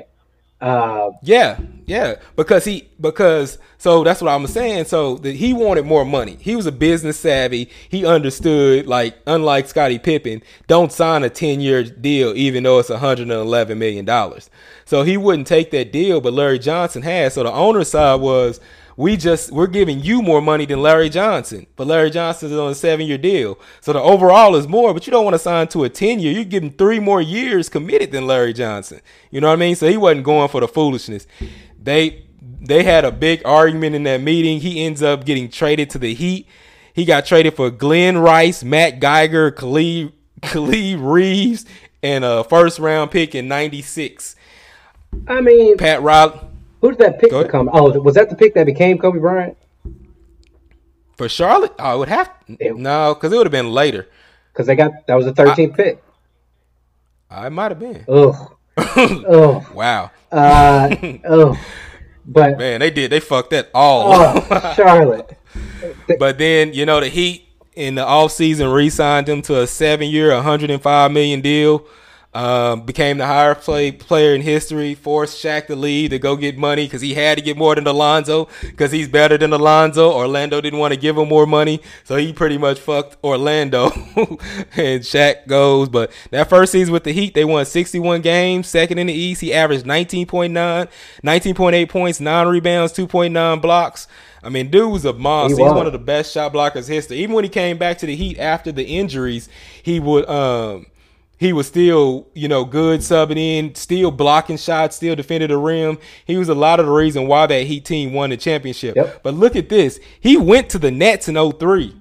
Uh, Yeah, yeah, because he because so that's what I'm saying. So that he wanted more money. He was a business savvy. He understood like unlike Scottie Pippen, don't sign a 10 year deal even though it's 111 million dollars. So he wouldn't take that deal, but Larry Johnson had. So the owner's side was we just we're giving you more money than Larry Johnson, but Larry Johnson is on a seven year deal. So the overall is more, but you don't want to sign to a 10 year. You're giving three more years committed than Larry Johnson. You know what I mean? So he wasn't going for the foolishness. They they had a big argument in that meeting. He ends up getting traded to the Heat. He got traded for Glen Rice, Matt Geiger, Khalid, Khalid Reeves, and a first round pick in '96. I mean, Pat Riley who did that pick Go ahead. Oh, was that the pick that became Kobe Bryant? for Charlotte. Oh, it would have It- no, because it would have been later. Because they got that was the 13th pick. I might have been. Ugh. Ugh. Wow, Uh, ugh. But man, they did. They fucked that all. oh, Charlotte. But then, you know, the Heat in the offseason re-signed him to a seven-year, 105 million deal. Um, became the higher play player in history. Forced Shaq to leave to go get money because he had to get more than Alonzo because he's better than Alonzo. Orlando didn't want to give him more money, so he pretty much fucked Orlando. and Shaq goes. But that first season with the Heat, they won 61 games, second in the East. He averaged 19.9, 19.8 points, nine rebounds, 2.9 blocks. I mean, dude was a monster. He He's one of the best shot blockers in history. Even when he came back to the Heat after the injuries, he would um he was still, you know, good subbing in, still blocking shots, still defended the rim. He was a lot of the reason why that Heat team won the championship. Yep. But look at this. He went to the Nets in 03.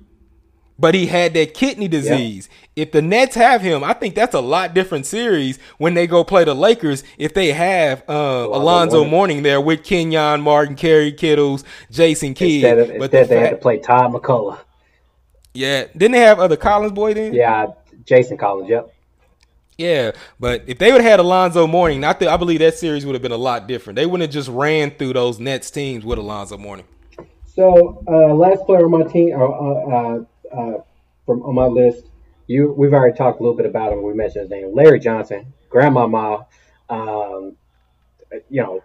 But he had that kidney disease. If the Nets have him, I think that's a lot different series when they go play the Lakers if they have uh, Alonzo Mourning. There with Kenyon Martin, Kerry Kittles, Jason Kidd. Instead, of, but the instead they had to play Todd MacCulloch. yeah, didn't they have other Collins boy then? Yeah, Jason Collins. Yep. Yeah, but if they would have had Alonzo Mourning, I think I believe that series would have been a lot different. They wouldn't have just ran through those Nets teams with Alonzo Mourning. So uh, last player on my team, uh, uh, uh, from on my list, you we've already talked a little bit about him. We mentioned his name, Larry Johnson, Grandmama. Um, you know,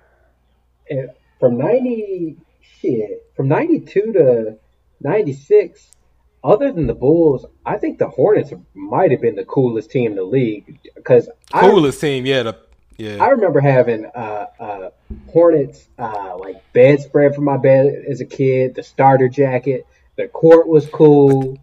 eh, from ninety shit, from ninety two to ninety six. Other than the Bulls, I think the Hornets might have been the coolest team in the league because I Coolest team, yeah, the yeah. I remember having uh, uh, Hornets uh, like bedspread for my bed as a kid. The starter jacket, the court was cool.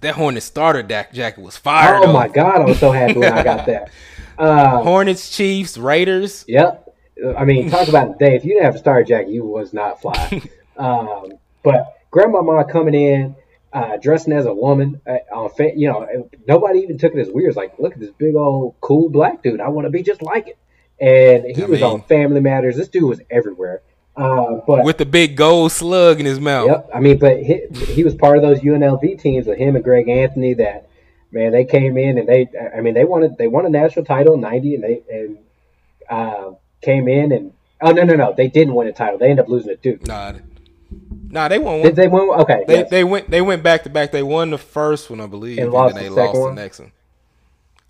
that Hornets starter jacket was fire. Oh though. my god, I was so happy when I got that. Uh, Hornets, Chiefs, Raiders. yep, I mean, talk about the day. If you didn't have a starter jacket, you was not fly. um, but grandmama coming in, uh, dressing as a woman, uh, on fa- you know, nobody even took it as weird. It's like, look at this big old cool black dude. I want to be just like it. And he I was mean- on Family Matters. This dude was everywhere. Uh, but With the big gold slug in his mouth. Yep. I mean, but he, he was part of those UNLV teams with him and Greg Anthony. That man, they came in and they, I mean, they wanted they won a national title in '90, and they and uh, came in and oh no no no, they didn't win a title. They ended up losing it too. Nah, nah, they won one. Did they win? Okay. They yes. they went they went back to back. They won the first one, I believe, And and, then they the lost one? the next one.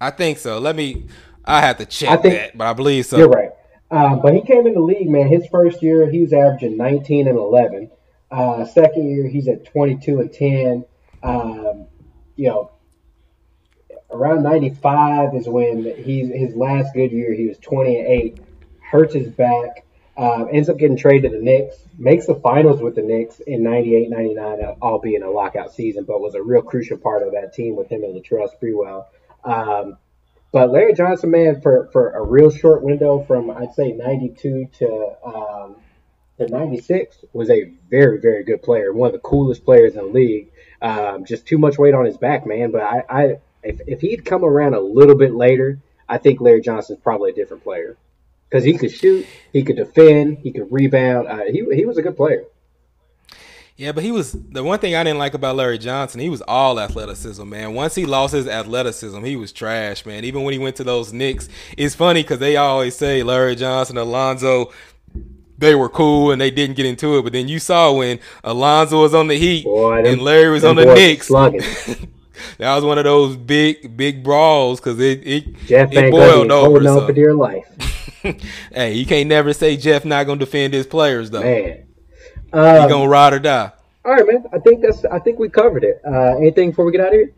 I think so. Let me. I have to check I think- that, but I believe so. You're right. Um, but he came in the league, man. His first year, he was averaging 19 and 11. Uh, second year, he's at 22 and 10. Um, you know, around 95 is when he's his last good year. He was 20 and 8. Hurts his back. Um, ends up getting traded to the Knicks. Makes the finals with the Knicks in 98, 99, albeit in a lockout season, but was a real crucial part of that team with him and Latrell Sprewell. Um, but Larry Johnson, man, for, for a real short window from I'd say '92 to um, to '96, was a very very good player. One of the coolest players in the league. Um, just too much weight on his back, man. But I, I if, if he'd come around a little bit later, I think Larry Johnson's probably a different player because he could shoot, he could defend, he could rebound. Uh, he he was a good player. Yeah, but he was the one thing I didn't like about Larry Johnson. He was all athleticism, man. Once he lost his athleticism, he was trash, man. Even when he went to those Knicks, it's funny because they always say Larry Johnson, Alonzo, they were cool and they didn't get into it. But then you saw when Alonzo was on the Heat Boy, them- and Larry was on the Knicks. that was one of those big, big brawls because it it, Jeff it boiled over. so- for dear life, hey, you can't never say Jeff not gonna defend his players though. man. He Um, gonna ride or die. All right, man. I think that's. I think we covered it. Uh, anything before we get out of here?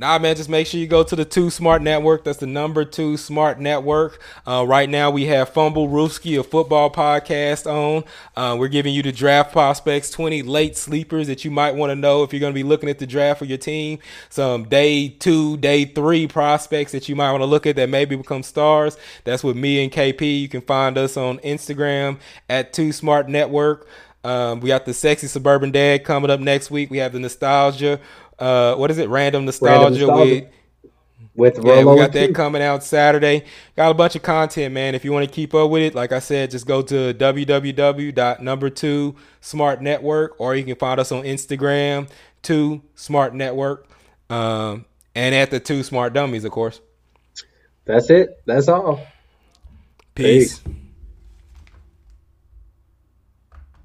Nah, man, just make sure you go to the Two Smart Network. That's the number two Smart Network. Uh, right now, we have Fumble Rooski, a football podcast on. Uh, we're giving you the draft prospects, 20 late sleepers that you might want to know if you're going to be looking at the draft for your team. Some day two, day three prospects that you might want to look at that maybe become stars. That's with me and KP. You can find us on Instagram at Two Smart Network. Um, we got the sexy suburban dad coming up next week. We have the nostalgia. Uh, what is it? Random nostalgia, nostalgia. with With yeah, Rolo we got that coming out Saturday. Got a bunch of content, man. If you want to keep up with it, like I said, just go to www.number two smart network, or you can find us on Instagram, two smart network, um, and at the two smart dummies, of course. That's it. That's all. Peace. Peace.